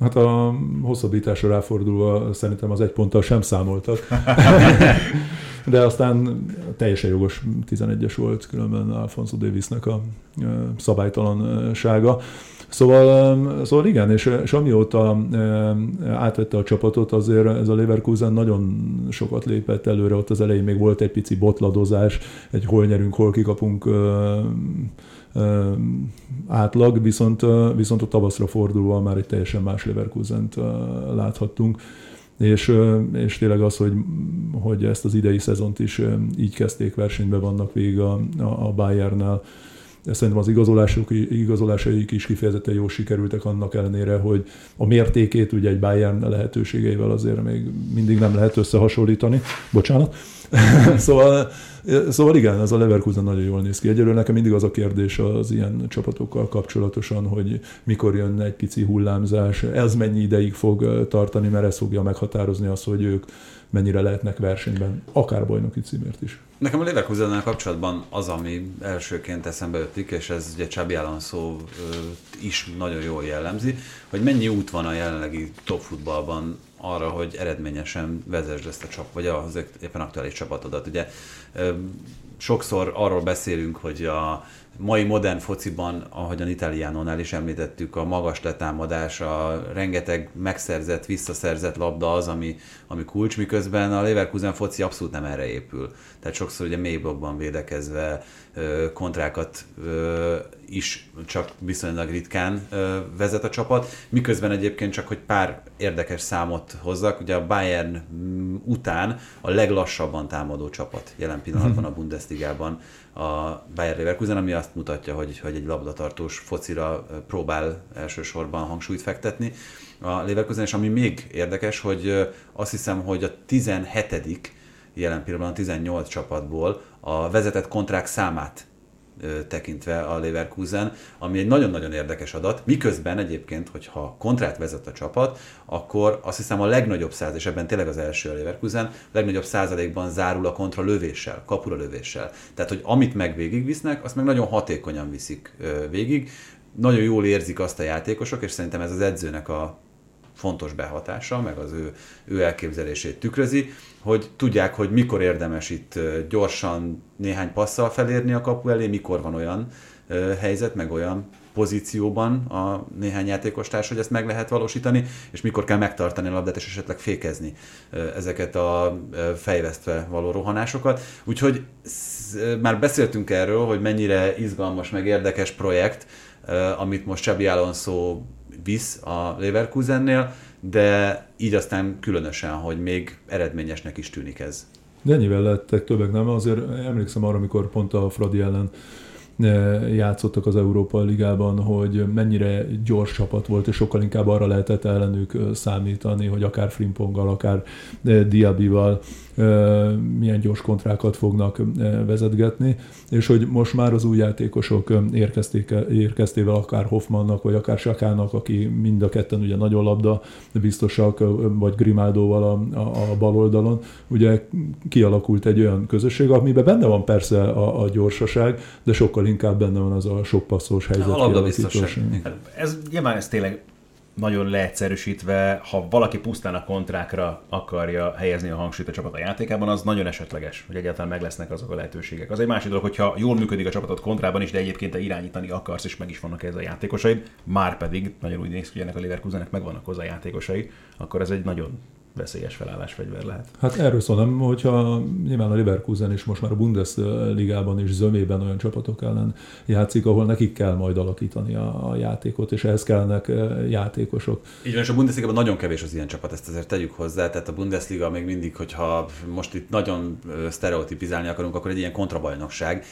Hát a hosszabbításra ráfordulva szerintem az egy ponttal sem számoltak. De aztán teljesen jogos 11-es volt különben Alfonso Davisnek a szabálytalansága. Szóval, szóval igen, és, és amióta átvette a csapatot, azért ez a Leverkusen nagyon sokat lépett előre, ott az elején még volt egy pici botladozás, egy hol nyerünk, hol kikapunk átlag, viszont, viszont a tavaszra fordulva már egy teljesen más Leverkusen-t láthattunk. És, és tényleg az, hogy, hogy ezt az idei szezont is így kezdték, versenyben vannak végig a, a Bayernnel, Szerintem az igazolások, igazolásaik is kifejezetten jól sikerültek annak ellenére, hogy a mértékét ugye egy Bayern lehetőségeivel azért még mindig nem lehet összehasonlítani. Bocsánat. szóval, szóval igen, ez a Leverkusen nagyon jól néz ki. Egyelőre nekem mindig az a kérdés az ilyen csapatokkal kapcsolatosan, hogy mikor jön egy pici hullámzás, ez mennyi ideig fog tartani, mert ez fogja meghatározni azt, hogy ők mennyire lehetnek versenyben, akár bajnoki címért is. Nekem a Leverkusennel kapcsolatban az, ami elsőként eszembe ötlik, és ez ugye Csabi Alonso is nagyon jól jellemzi, hogy mennyi út van a jelenlegi top futballban arra, hogy eredményesen vezesd ezt a csapat, vagy az éppen aktuális csapatodat. Ugye sokszor arról beszélünk, hogy a mai modern fociban, ahogyan Italiánónál is említettük, a magas letámadás, a rengeteg megszerzett, visszaszerzett labda az, ami, ami kulcs, miközben a Leverkusen foci abszolút nem erre épül. Tehát sokszor ugye mély blokkban védekezve kontrákat is csak viszonylag ritkán vezet a csapat, miközben egyébként csak, hogy pár érdekes számot hozzak, ugye a Bayern mm, után a leglassabban támadó csapat jelen pillanatban a Bundesligában a Bayern Leverkusen, ami azt mutatja, hogy, hogy egy labdatartós focira próbál elsősorban hangsúlyt fektetni. A Leverkusen, és ami még érdekes, hogy azt hiszem, hogy a 17 jelen pillanatban a 18 csapatból a vezetett kontrák számát tekintve a Leverkusen, ami egy nagyon-nagyon érdekes adat, miközben egyébként, hogyha kontrát vezet a csapat, akkor azt hiszem a legnagyobb százalék, és ebben tényleg az első a Leverkusen, a legnagyobb százalékban zárul a kontra lövéssel, kapura lövéssel. Tehát, hogy amit meg végigvisznek, azt meg nagyon hatékonyan viszik végig, nagyon jól érzik azt a játékosok, és szerintem ez az edzőnek a fontos behatása, meg az ő, ő elképzelését tükrözi, hogy tudják, hogy mikor érdemes itt gyorsan néhány passzal felérni a kapu elé, mikor van olyan helyzet, meg olyan pozícióban a néhány játékostárs, hogy ezt meg lehet valósítani, és mikor kell megtartani a labdát, és esetleg fékezni ezeket a fejvesztve való rohanásokat. Úgyhogy már beszéltünk erről, hogy mennyire izgalmas, meg érdekes projekt, amit most Csabi Alonso visz a Leverkusennél, de így aztán különösen, hogy még eredményesnek is tűnik ez. De ennyivel lettek többek, nem? Azért emlékszem arra, amikor pont a Fradi ellen eh, játszottak az Európa Ligában, hogy mennyire gyors csapat volt, és sokkal inkább arra lehetett ellenük eh, számítani, hogy akár Frimponggal, akár eh, Diabival milyen gyors kontrákat fognak vezetgetni, és hogy most már az új játékosok érkeztével akár Hoffmannak, vagy akár Sakának, aki mind a ketten ugye nagyon labda biztosak, vagy Grimaldóval a, a, a bal oldalon, ugye kialakult egy olyan közösség, amiben benne van persze a, a gyorsaság, de sokkal inkább benne van az a sok passzós helyzet. A labda Ez nyilván ez tényleg nagyon leegyszerűsítve, ha valaki pusztán a kontrákra akarja helyezni a hangsúlyt a csapat a játékában, az nagyon esetleges, hogy egyáltalán meg lesznek azok a lehetőségek. Az egy másik dolog, hogyha jól működik a csapatot kontrában is, de egyébként te irányítani akarsz, és meg is vannak ez a játékosaid, már pedig nagyon úgy néz ki, hogy ennek a Leverkusennek megvannak hozzá játékosai, akkor ez egy nagyon veszélyes felállásfegyver lehet. Hát erről szólom, hogyha nyilván a Leverkusen is most már a Bundesligában is zömében olyan csapatok ellen játszik, ahol nekik kell majd alakítani a, a játékot, és ehhez kellnek eh, játékosok. Így van, és a Bundesligában nagyon kevés az ilyen csapat, ezt azért tegyük hozzá, tehát a Bundesliga még mindig, hogyha most itt nagyon eh, sztereotipizálni akarunk, akkor egy ilyen kontrabajnokság,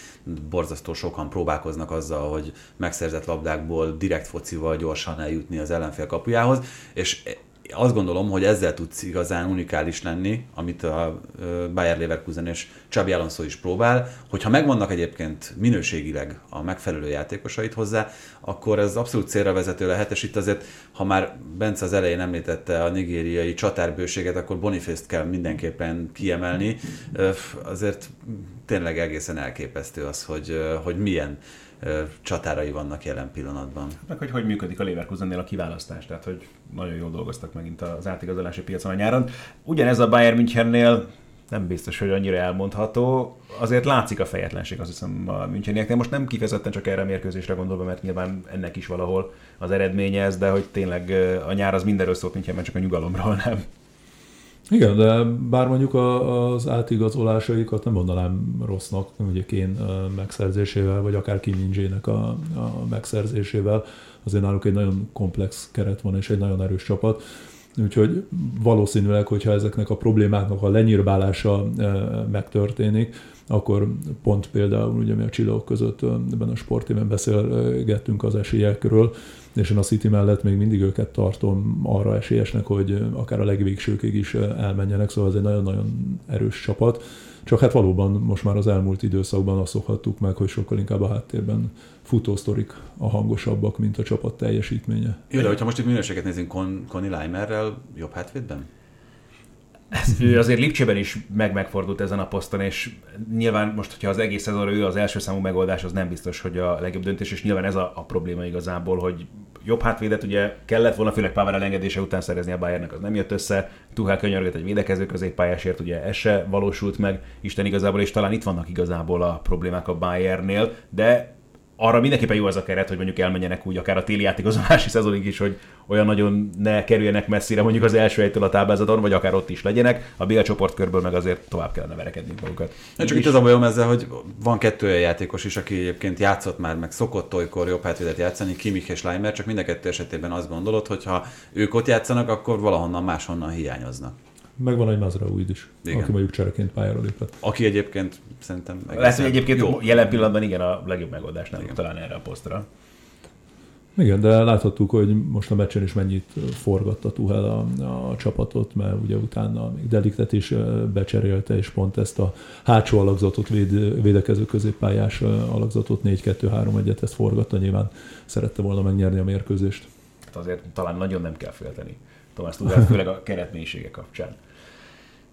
borzasztó sokan próbálkoznak azzal, hogy megszerzett labdákból direkt focival gyorsan eljutni az ellenfél kapujához, és azt gondolom, hogy ezzel tudsz igazán unikális lenni, amit a Bayer Leverkusen és Csabi Alonso is próbál, hogyha megvannak egyébként minőségileg a megfelelő játékosait hozzá, akkor ez abszolút célra vezető lehet, és itt azért, ha már Bence az elején említette a nigériai csatárbőséget, akkor Boniface-t kell mindenképpen kiemelni. Azért tényleg egészen elképesztő az, hogy, hogy milyen csatárai vannak jelen pillanatban. Meg hogy hogy működik a Leverkusennél a kiválasztás, tehát hogy nagyon jól dolgoztak megint az átigazolási piacon a nyáron. Ugyanez a Bayern Münchennél nem biztos, hogy annyira elmondható. Azért látszik a fejetlenség, azt hiszem a Münchenieknél. Most nem kifejezetten csak erre a mérkőzésre gondolva, mert nyilván ennek is valahol az eredménye ez, de hogy tényleg a nyár az mindenről szólt Münchenben, csak a nyugalomról nem. Igen, de bár mondjuk az átigazolásaikat nem mondanám rossznak, ugye Kén megszerzésével, vagy akár Kim a, a megszerzésével, azért náluk egy nagyon komplex keret van, és egy nagyon erős csapat. Úgyhogy valószínűleg, hogyha ezeknek a problémáknak a lenyírbálása megtörténik, akkor pont például, ugye mi a csillagok között ebben a sportében beszélgettünk az esélyekről, és én a City mellett még mindig őket tartom arra esélyesnek, hogy akár a legvégsőkig is elmenjenek, szóval ez egy nagyon-nagyon erős csapat. Csak hát valóban most már az elmúlt időszakban azt szokhattuk meg, hogy sokkal inkább a háttérben futósztorik a hangosabbak, mint a csapat teljesítménye. Jó, de hogyha most itt minőséget nézünk Con- Conny Leimerrel jobb hátvédben? ő azért Lipcsében is meg-megfordult ezen a poszton, és nyilván most, hogyha az egész szezonra ő az első számú megoldás, az nem biztos, hogy a legjobb döntés, és nyilván ez a, a probléma igazából, hogy jobb hátvédet ugye kellett volna, főleg Pavel elengedése után szerezni a Bayernnek, az nem jött össze. Tuhál könyörgött egy védekező középpályásért, ugye ez se valósult meg, Isten igazából, és talán itt vannak igazából a problémák a Bayernnél, de arra mindenképpen jó az a keret, hogy mondjuk elmenjenek úgy akár a téli játékozási szezonig is, hogy olyan nagyon ne kerüljenek messzire mondjuk az első helytől a táblázaton, vagy akár ott is legyenek. A B csoportkörből meg azért tovább kellene verekedni magukat. Ja, csak itt az a bajom ezzel, hogy van kettő olyan játékos is, aki egyébként játszott már, meg szokott olykor jobb hátvédet játszani, Kimich és Leimer, csak mind a kettő esetében azt gondolod, hogy ha ők ott játszanak, akkor valahonnan máshonnan hiányoznak. Megvan egy Mazraoui is, igen. aki mondjuk csereként pályára lépett. Aki egyébként szerintem... Lehet, hogy egyébként jó. jelen pillanatban igen a legjobb megoldás nem talán erre a posztra. Igen, de láthattuk, hogy most a meccsen is mennyit forgatta Tuhel a, a csapatot, mert ugye utána még Deliktet is becserélte, és pont ezt a hátsó alakzatot, véd, védekező középpályás alakzatot 4-2-3-1-et ezt forgatta, nyilván szerette volna megnyerni a mérkőzést. Hát azért talán nagyon nem kell félteni Tomás Tudár, főleg a keretmélysége kapcsán.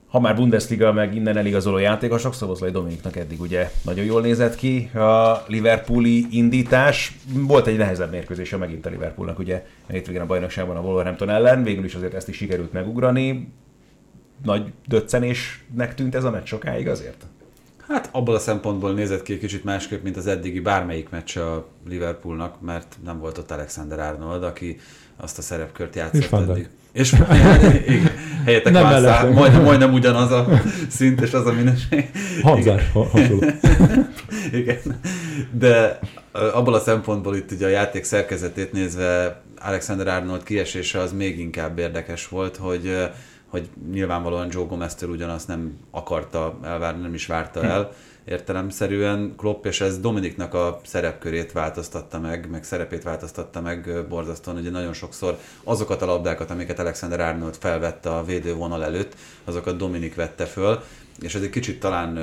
Ha már Bundesliga, meg innen eligazoló játékosok, Szoboszlai Dominiknak eddig ugye nagyon jól nézett ki a Liverpooli indítás. Volt egy nehezebb mérkőzése megint a Liverpoolnak, ugye hétvégén a bajnokságban a Wolverhampton ellen, végül is azért ezt is sikerült megugrani. Nagy döccenésnek tűnt ez a meccs sokáig azért? Hát abból a szempontból nézett ki egy kicsit másképp, mint az eddigi bármelyik meccs a Liverpoolnak, mert nem volt ott Alexander Arnold, aki azt a szerepkört játszott és eddig. És helyettek már majdnem, majdnem ugyanaz a szint és az a minőség. Hamzás hasonló. Igen. De abból a szempontból itt ugye a játék szerkezetét nézve Alexander Arnold kiesése az még inkább érdekes volt, hogy hogy nyilvánvalóan Joe Gomez-től ugyanazt nem akarta elvárni, nem is várta el. Hm értelemszerűen Klopp, és ez Dominiknak a szerepkörét változtatta meg, meg szerepét változtatta meg borzasztóan, ugye nagyon sokszor azokat a labdákat, amiket Alexander Arnold felvette a védővonal előtt, azokat Dominik vette föl, és ez egy kicsit talán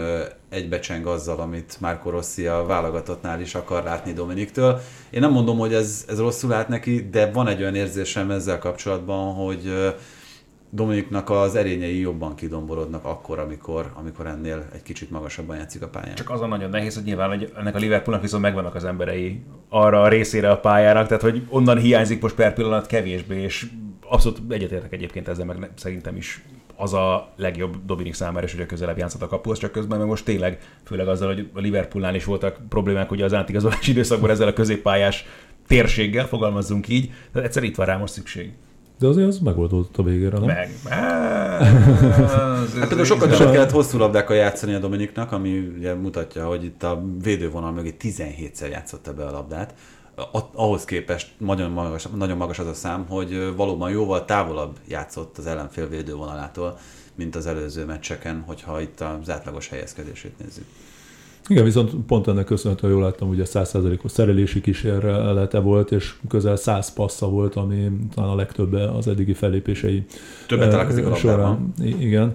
egybecseng azzal, amit Marco Rossi a válogatottnál is akar látni Dominiktől. Én nem mondom, hogy ez, ez rosszul lát neki, de van egy olyan érzésem ezzel kapcsolatban, hogy Dominiknak az erényei jobban kidomborodnak akkor, amikor, amikor ennél egy kicsit magasabban játszik a pályán. Csak az a nagyon nehéz, hogy nyilván hogy ennek a Liverpoolnak viszont megvannak az emberei arra a részére a pályának, tehát hogy onnan hiányzik most per pillanat kevésbé, és abszolút egyetértek egyébként ezzel, meg szerintem is az a legjobb Dominik számára, és hogy a közelebb játszott a kapuhoz, csak közben meg most tényleg, főleg azzal, hogy a Liverpoolnál is voltak problémák ugye az átigazolási időszakban ezzel a középpályás térséggel, fogalmazzunk így, tehát egyszer itt van rá most szükség. De azért az megoldódott a végére, nem? Meg. hát például sokkal többet kellett hosszú labdákkal játszani a Dominiknak, ami ugye mutatja, hogy itt a védővonal mögé 17-szer játszotta be a labdát. Ahhoz képest nagyon magas, nagyon magas az a szám, hogy valóban jóval távolabb játszott az ellenfél védővonalától, mint az előző meccseken, hogyha itt az átlagos helyezkedését nézzük. Igen, viszont pont ennek köszönhetően jól láttam, hogy a 100%-os szerelési kísérlete volt, és közel 100 passza volt, ami talán a legtöbb az eddigi fellépései Többet találkozik a során. Igen.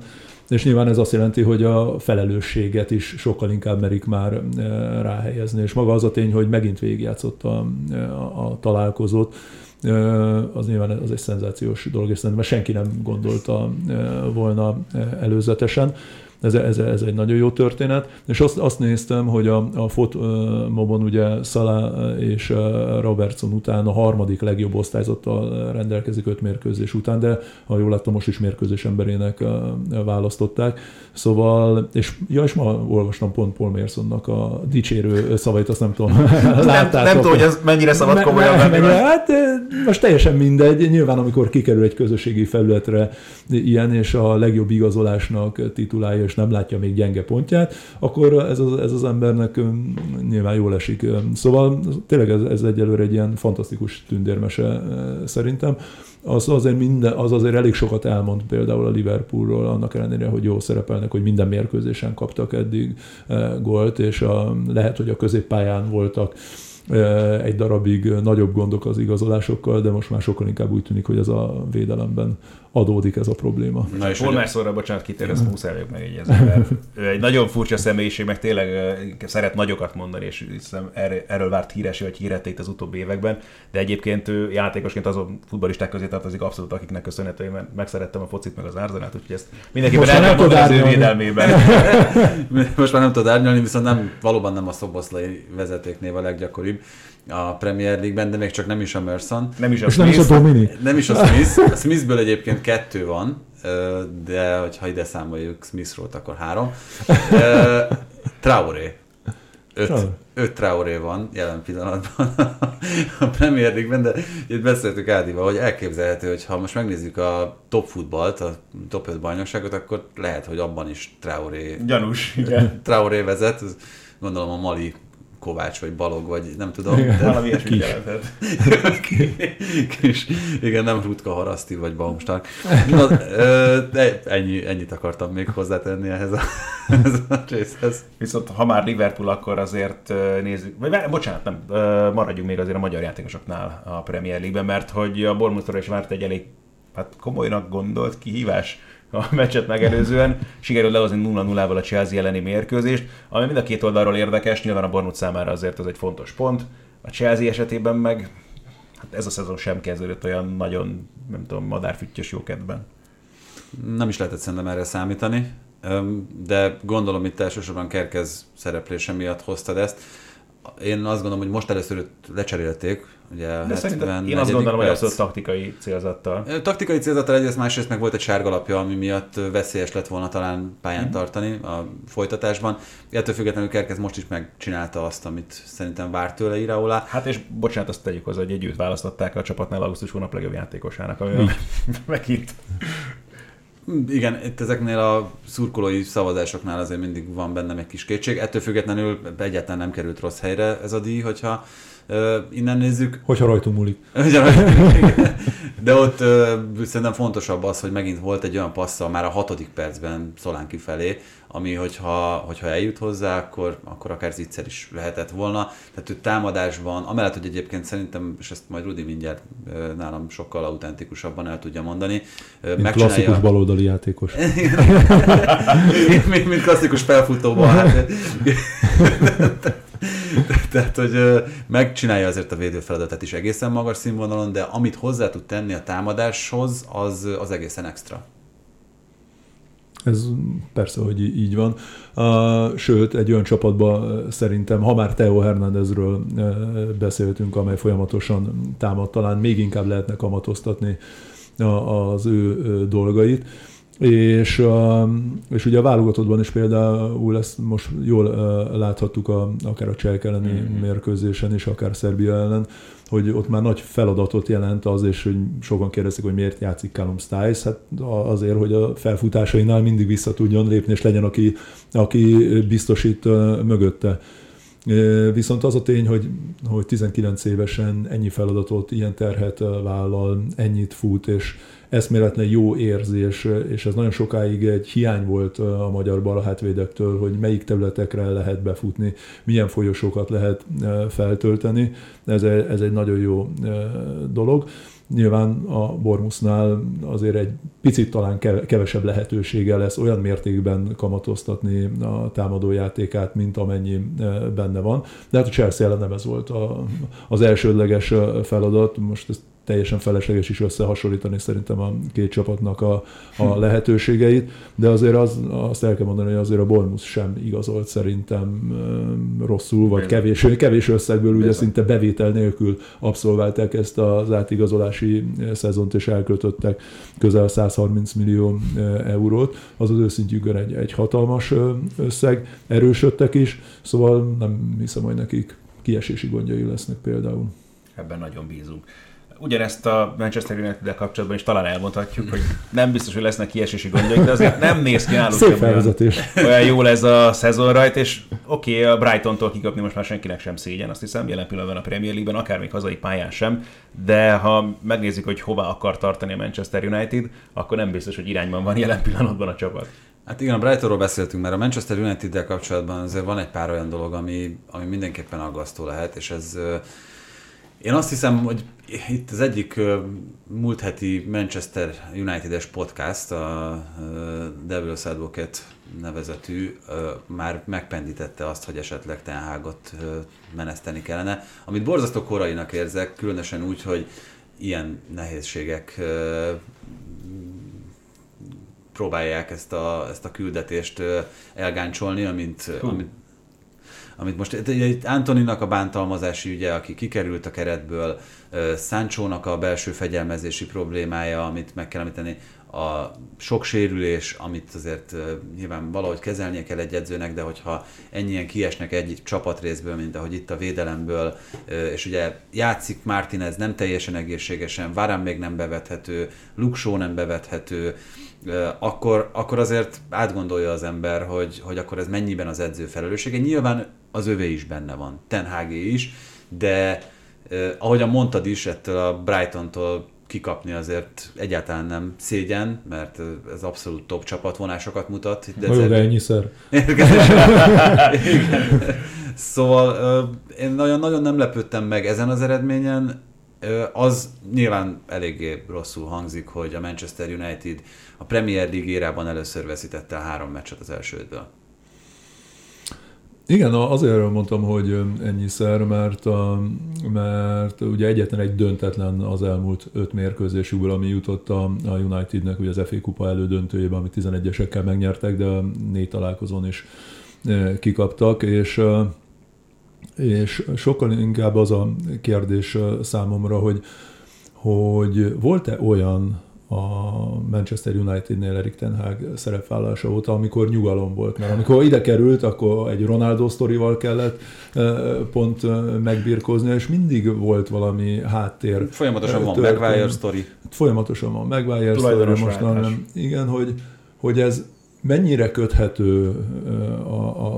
És nyilván ez azt jelenti, hogy a felelősséget is sokkal inkább merik már ráhelyezni. És maga az a tény, hogy megint végigjátszott a, a, találkozót, az nyilván az egy szenzációs dolog, és szerintem senki nem gondolta volna előzetesen. Ez, ez, ez egy nagyon jó történet. És azt, azt néztem, hogy a, a fotmobon ugye Salah és Robertson után a harmadik legjobb osztályzattal rendelkezik öt mérkőzés után, de ha jól láttam, most is mérkőzés emberének választották. Szóval, és, ja, és ma olvastam pont Paul Mersonnak a dicsérő szavait, azt nem tudom, nem, nem tudom, hogy ez mennyire szabad komolyan venni. Hát most teljesen mindegy. Nyilván, amikor kikerül egy közösségi felületre ilyen, és a legjobb igazolásnak titulálja, és nem látja még gyenge pontját, akkor ez az, ez az embernek nyilván jól esik. Szóval tényleg ez, ez egyelőre egy ilyen fantasztikus tündérmese szerintem az azért, minden, az azért elég sokat elmond például a Liverpoolról, annak ellenére, hogy jó szerepelnek, hogy minden mérkőzésen kaptak eddig gólt, és a, lehet, hogy a középpályán voltak egy darabig nagyobb gondok az igazolásokkal, de most már sokkal inkább úgy tűnik, hogy ez a védelemben adódik ez a probléma. Na és Paul Mersorra, bocsánat, kitér, ezt muszáj vagyok megjegyezni, mert ő egy nagyon furcsa személyiség, meg tényleg szeret nagyokat mondani, és hiszem erről várt híres, hogy híret itt az utóbbi években, de egyébként ő játékosként azon futballisták közé tartozik abszolút, akiknek köszönhető, mert megszerettem a focit, meg az árzanát, úgyhogy ezt mindenképpen el nem tudod az ő védelmében. Most már nem tudod árnyalni, viszont nem, valóban nem a szoboszlai vezetéknév a leggyakoribb a Premier League-ben, de még csak nem is a Merson. Nem is a És Smith. nem is a Domini. Nem is a Smith. A Smithből egyébként kettő van, de ha ide számoljuk Smithról, akkor három. Traoré. Öt, öt Traoré van jelen pillanatban a Premier League-ben, de itt beszéltük Ádival, hogy elképzelhető, hogy ha most megnézzük a top futballt, a top 5 bajnokságot, akkor lehet, hogy abban is Traoré, Gyanús, igen. Traoré vezet. Gondolom a Mali Kovács, vagy Balog, vagy nem tudom. Igen, de... Valami jelentett. Kis, igen, nem Rutka Haraszti, vagy Baumstark. Na, de ennyi, ennyit akartam még hozzátenni ehhez a, ehhez a részhez. Viszont ha már Liverpool, akkor azért nézzük, vagy bocsánat, nem, maradjunk még azért a magyar játékosoknál a Premier League-ben, mert hogy a Bournemouthra is várt egy elég hát komolynak gondolt kihívás a meccset megelőzően. Sikerült lehozni 0-0-val a Chelsea elleni mérkőzést, ami mind a két oldalról érdekes, nyilván a Bournemouth számára azért ez egy fontos pont. A Chelsea esetében meg hát ez a szezon sem kezdődött olyan nagyon, nem tudom, madárfüttyös jókedben. Nem is lehetett szerintem erre számítani, de gondolom itt elsősorban Kerkez szereplése miatt hoztad ezt. Én azt gondolom, hogy most először lecserélték, Ugye De szerintem én azt gondolom, perc. hogy az taktikai célzattal. Taktikai célzattal egyrészt, másrészt meg volt egy sárgalapja, ami miatt veszélyes lett volna talán pályán mm. tartani a folytatásban. Ettől függetlenül Kerkez most is megcsinálta azt, amit szerintem várt tőle Iraolá. Hát és bocsánat, azt tegyük hozzá, hogy együtt választották a csapatnál augusztus hónap legjobb játékosának, ami megint igen, itt ezeknél a szurkolói szavazásoknál azért mindig van bennem egy kis kétség. Ettől függetlenül egyáltalán nem került rossz helyre ez a díj, hogyha innen nézzük. Hogyha rajtunk múlik. De ott szerintem fontosabb az, hogy megint volt egy olyan passza már a hatodik percben Szolánki felé, ami hogyha, hogyha eljut hozzá, akkor, akkor akár zicser is lehetett volna. Tehát ő támadásban, amellett, hogy egyébként szerintem, és ezt majd Rudi mindjárt nálam sokkal autentikusabban el tudja mondani. Mint klasszikus baloldali játékos. mint, mint klasszikus felfutóban. Hát, Tehát, hogy megcsinálja azért a védőfeladatát is egészen magas színvonalon, de amit hozzá tud tenni a támadáshoz, az, az egészen extra. Ez persze, hogy így van. Sőt, egy olyan csapatban szerintem, ha már Teo Hernándezről beszéltünk, amely folyamatosan támad, talán még inkább lehetne kamatoztatni az ő dolgait és, és ugye a válogatottban is például ezt most jól láthattuk a, akár a Csehek elleni mm-hmm. mérkőzésen is, akár Szerbia ellen, hogy ott már nagy feladatot jelent az, és hogy sokan kérdezik, hogy miért játszik Callum Stiles, hát azért, hogy a felfutásainál mindig vissza tudjon lépni, és legyen, aki, aki biztosít mögötte. Viszont az a tény, hogy, hogy 19 évesen ennyi feladatot, ilyen terhet vállal, ennyit fut, és eszméletlen jó érzés, és ez nagyon sokáig egy hiány volt a magyar balhátvédektől, hogy melyik területekre lehet befutni, milyen folyosókat lehet feltölteni. Ez, ez egy nagyon jó dolog. Nyilván a Bormusznál azért egy picit talán kevesebb lehetősége lesz olyan mértékben kamatoztatni a támadójátékát, mint amennyi benne van. De hát a Chelsea ellen nem ez volt a, az elsődleges feladat. Most ezt teljesen felesleges is összehasonlítani szerintem a két csapatnak a, a lehetőségeit, de azért az, azt el kell mondani, hogy azért a Bournemouth sem igazolt szerintem rosszul, vagy kevés, kevés összegből, ugye szinte bevétel nélkül abszolválták ezt az átigazolási szezont, és elköltöttek közel 130 millió eurót. Az az őszintjükön egy, egy hatalmas összeg, erősödtek is, szóval nem hiszem, hogy nekik kiesési gondjai lesznek például. Ebben nagyon bízunk ugyanezt a Manchester united kapcsolatban is talán elmondhatjuk, hogy nem biztos, hogy lesznek kiesési gondjaik, de azért nem néz ki náluk Szép olyan, olyan jó ez a szezon rajt, és oké, okay, a Brighton-tól kikapni most már senkinek sem szégyen, azt hiszem, jelen pillanatban a Premier League-ben, akár még hazai pályán sem, de ha megnézzük, hogy hova akar tartani a Manchester United, akkor nem biztos, hogy irányban van jelen pillanatban a csapat. Hát igen, a Brightonról beszéltünk, mert a Manchester United-del kapcsolatban azért van egy pár olyan dolog, ami, ami mindenképpen aggasztó lehet, és ez én azt hiszem, hogy itt az egyik múlt heti Manchester United-es podcast, a Devil's Advocate nevezetű, már megpendítette azt, hogy esetleg Ten Hagot meneszteni kellene, amit borzasztó korainak érzek, különösen úgy, hogy ilyen nehézségek próbálják ezt a, ezt a küldetést elgáncsolni, amint, amint amit most itt Antoninak a bántalmazási ügye, aki kikerült a keretből, Sancho-nak a belső fegyelmezési problémája, amit meg kell említeni, a sok sérülés, amit azért nyilván valahogy kezelnie kell egy edzőnek, de hogyha ennyien kiesnek egy csapatrészből, mint ahogy itt a védelemből, és ugye játszik Martinez nem teljesen egészségesen, Várán még nem bevethető, Luksó nem bevethető, akkor, akkor azért átgondolja az ember, hogy, hogy akkor ez mennyiben az edző felelőssége. Nyilván az övé is benne van, Tenhágé is, de eh, ahogyan mondtad is, ettől a Brighton-tól kikapni azért egyáltalán nem szégyen, mert ez abszolút top csapatvonásokat mutat. De Jó, de ennyiszer. szóval én nagyon, nagyon nem lepődtem meg ezen az eredményen, az nyilván eléggé rosszul hangzik, hogy a Manchester United a Premier League érában először veszítette a három meccset az elsődből. Igen, azért mondtam, hogy ennyiszer, mert, mert ugye egyetlen egy döntetlen az elmúlt öt mérkőzésükből, ami jutott a Unitednek ugye az FA Kupa elődöntőjében, amit 11-esekkel megnyertek, de négy találkozón is kikaptak, és és sokkal inkább az a kérdés számomra, hogy, hogy volt-e olyan a Manchester United-nél Erik Ten Hag szerepvállása óta, amikor nyugalom volt. Mert amikor ide került, akkor egy Ronaldo sztorival kellett pont megbirkózni, és mindig volt valami háttér. Folyamatosan van Maguire sztori. Folyamatosan van Maguire sztori, most nem. Igen, hogy, hogy ez mennyire köthető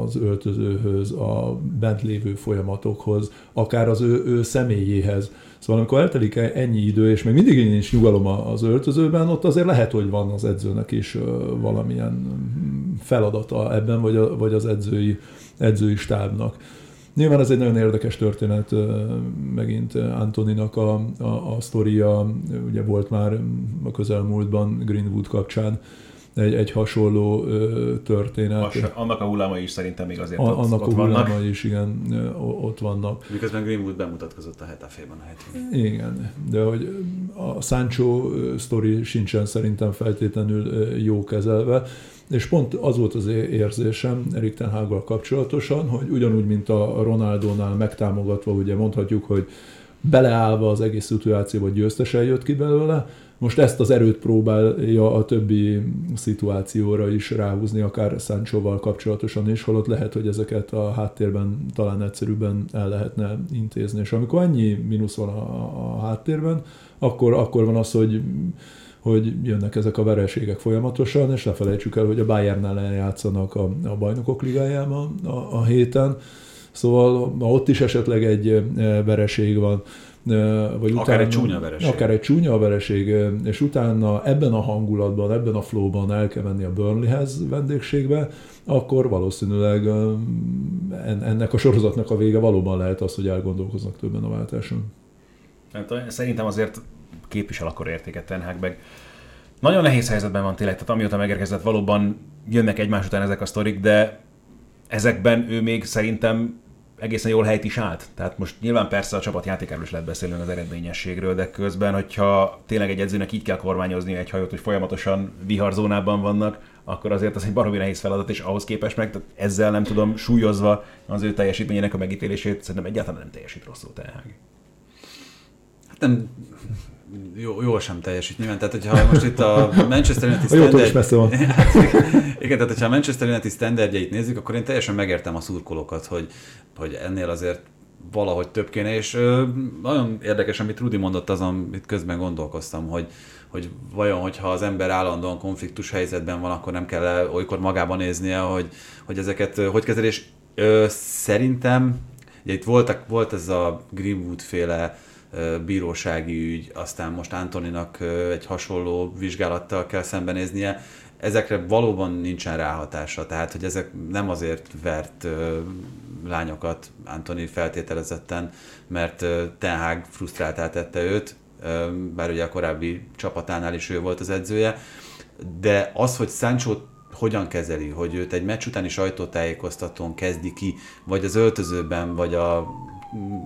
az öltözőhöz, a bent lévő folyamatokhoz, akár az ő, ő személyéhez. Szóval amikor eltelik ennyi idő, és még mindig nincs nyugalom az öltözőben, ott azért lehet, hogy van az edzőnek is valamilyen feladata ebben, vagy, a, vagy az edzői, edzői stábnak. Nyilván ez egy nagyon érdekes történet, megint Antoninak a, a, a sztoria, ugye volt már a közelmúltban Greenwood kapcsán, egy, egy hasonló ö, történet. As, annak a hullámai is szerintem még azért a, ott, Annak ott a hullámai vannak. is, igen, ott vannak. Miközben Greenwood bemutatkozott a Hetafében a hetén. Igen, de hogy a Sancho sztori sincsen szerintem feltétlenül jó kezelve, és pont az volt az érzésem Erik Ten Haggal kapcsolatosan, hogy ugyanúgy, mint a Ronaldónál megtámogatva, ugye mondhatjuk, hogy beleállva az egész szituációba győztesen jött ki belőle, most ezt az erőt próbálja a többi szituációra is ráhúzni, akár Sanchoval kapcsolatosan is, holott lehet, hogy ezeket a háttérben talán egyszerűbben el lehetne intézni. És amikor annyi mínusz van a, a háttérben, akkor, akkor van az, hogy hogy jönnek ezek a vereségek folyamatosan, és ne felejtsük el, hogy a Bayernnel játszanak a, a bajnokok ligájában a, a héten, szóval ott is esetleg egy eh, vereség van, vagy akár utána, egy csúnya vereség. Akár egy csúnya vereség, és utána ebben a hangulatban, ebben a flowban el kell menni a Burnleyhez vendégségbe, akkor valószínűleg ennek a sorozatnak a vége valóban lehet az, hogy elgondolkoznak többen a váltáson. Hát, szerintem azért képvisel akkor értéket Ten Hag Nagyon nehéz helyzetben van tényleg, tehát amióta megérkezett, valóban jönnek egymás után ezek a sztorik, de ezekben ő még szerintem egészen jól helyt is állt. Tehát most nyilván persze a csapat játékáról is lehet beszélni az eredményességről, de közben, hogyha tényleg egy edzőnek így kell kormányozni egy hajót, hogy folyamatosan viharzónában vannak, akkor azért az egy baromi nehéz feladat, és ahhoz képest meg tehát ezzel nem tudom súlyozva az ő teljesítményének a megítélését, szerintem egyáltalán nem teljesít rosszul tehát. Hát nem, jó, jól sem teljesít nyilván. Tehát, hogyha most itt a Manchester United standard... messze van. Igen, tehát hogyha a Manchester United standardjait nézzük, akkor én teljesen megértem a szurkolókat, hogy, hogy ennél azért valahogy több kéne, és ö, nagyon érdekes, amit Rudi mondott, azon itt közben gondolkoztam, hogy, hogy vajon, hogyha az ember állandóan konfliktus helyzetben van, akkor nem kell olykor magában néznie, hogy, hogy ezeket hogy kezel, és ö, szerintem, ugye itt voltak, volt ez a Greenwood féle bírósági ügy, aztán most Antoninak egy hasonló vizsgálattal kell szembenéznie, ezekre valóban nincsen ráhatása, tehát hogy ezek nem azért vert lányokat Antoni feltételezetten, mert Ten Hag frusztráltá tette őt, bár ugye a korábbi csapatánál is ő volt az edzője, de az, hogy Sancho hogyan kezeli, hogy őt egy meccs utáni sajtótájékoztatón kezdi ki, vagy az öltözőben, vagy a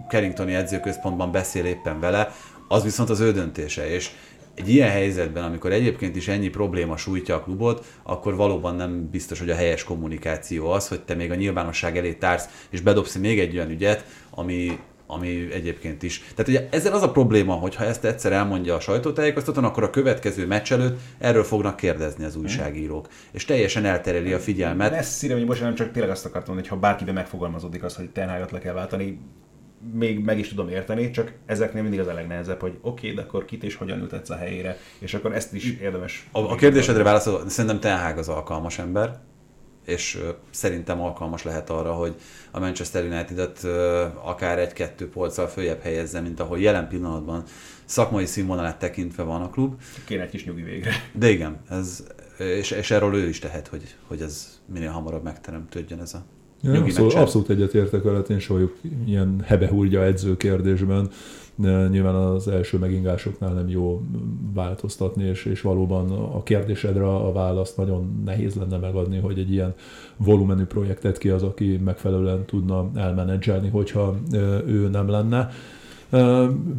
Carringtoni edzőközpontban beszél éppen vele, az viszont az ő döntése, és egy ilyen helyzetben, amikor egyébként is ennyi probléma sújtja a klubot, akkor valóban nem biztos, hogy a helyes kommunikáció az, hogy te még a nyilvánosság elé társz, és bedobsz még egy olyan ügyet, ami, ami egyébként is. Tehát ugye ezzel az a probléma, hogy ha ezt egyszer elmondja a sajtótájékoztatón, akkor a következő meccs előtt erről fognak kérdezni az újságírók. És teljesen eltereli a figyelmet. Messzire, hogy most nem csak tényleg azt akartam hogy ha bárkiben megfogalmazódik az, hogy Tenhájat le kell váltani, még meg is tudom érteni, csak ezeknél mindig az a legnehezebb, hogy oké, okay, de akkor kit és hogyan ültetsz a helyére, és akkor ezt is érdemes. A, a kérdésedre válaszol, szerintem Ten az alkalmas ember, és szerintem alkalmas lehet arra, hogy a Manchester United-et akár egy-kettő polccal följebb helyezze, mint ahol jelen pillanatban szakmai színvonalát tekintve van a klub. Kéne egy kis nyugi végre. De igen, ez, és, és erről ő is tehet, hogy, hogy ez minél hamarabb megteremtődjön ez a ja, abszolút, abszolút egyetértek vele, én soha ilyen hebehúrgya edző kérdésben. Nyilván az első megingásoknál nem jó változtatni, és, és valóban a kérdésedre a választ nagyon nehéz lenne megadni, hogy egy ilyen volumenű projektet ki az, aki megfelelően tudna elmenedzselni, hogyha ő nem lenne.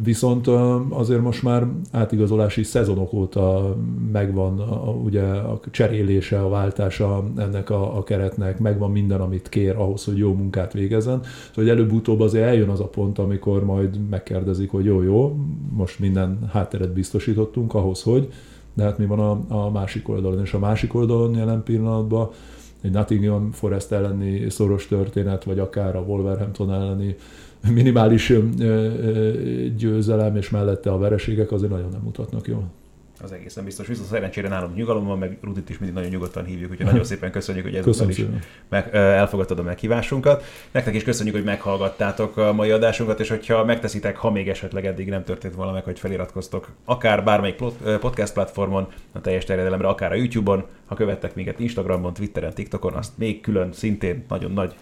Viszont azért most már átigazolási szezonok óta megvan ugye a cserélése, a váltása ennek a, a keretnek, megvan minden, amit kér ahhoz, hogy jó munkát végezzen. Szóval hogy előbb-utóbb azért eljön az a pont, amikor majd megkérdezik, hogy jó-jó, most minden hátteret biztosítottunk ahhoz, hogy, de hát mi van a, a másik oldalon, és a másik oldalon jelen pillanatban egy Nottingham Forest elleni szoros történet, vagy akár a Wolverhampton elleni minimális győzelem, és mellette a vereségek azért nagyon nem mutatnak jól az egészen biztos. Viszont szerencsére nálunk nyugalom van, meg Rudit is mindig nagyon nyugodtan hívjuk, úgyhogy nagyon szépen köszönjük, hogy ezúttal is meg, elfogadtad a meghívásunkat. Nektek is köszönjük, hogy meghallgattátok a mai adásunkat, és hogyha megteszitek, ha még esetleg eddig nem történt volna meg, hogy feliratkoztok akár bármelyik podcast platformon, a teljes terjedelemre, akár a YouTube-on, ha követtek minket Instagramon, Twitteren, TikTokon, azt még külön szintén nagyon nagy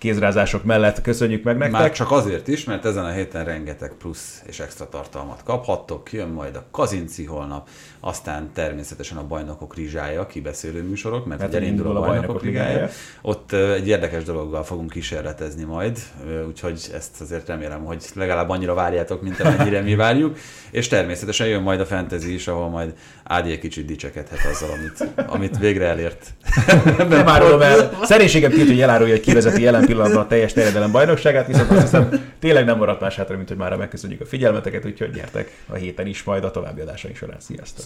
kézrázások mellett köszönjük meg nektek. Már csak azért is, mert ezen a héten rengeteg plusz és extra tartalmat kaphattok. Jön majd a Kazinci holnap, aztán természetesen a Bajnokok Rizsája, kibeszélő műsorok, mert, mert elindul a Bajnokok, bajnokok Ligája. Ott egy érdekes dologgal fogunk kísérletezni majd, úgyhogy ezt azért remélem, hogy legalább annyira várjátok, mint amennyire mi várjuk. És természetesen jön majd a fantasy is, ahol majd Ádi egy kicsit dicsekedhet azzal, amit, amit végre elért. Nem árulom el. Szerénységem két, hogy elárulja, hogy kivezeti jelen pillanatban a teljes terjedelem bajnokságát, viszont azt hiszem tényleg nem maradt más hátra, mint hogy már megköszönjük a figyelmeteket, úgyhogy gyertek a héten is majd a további adásaink során. Sziasztok!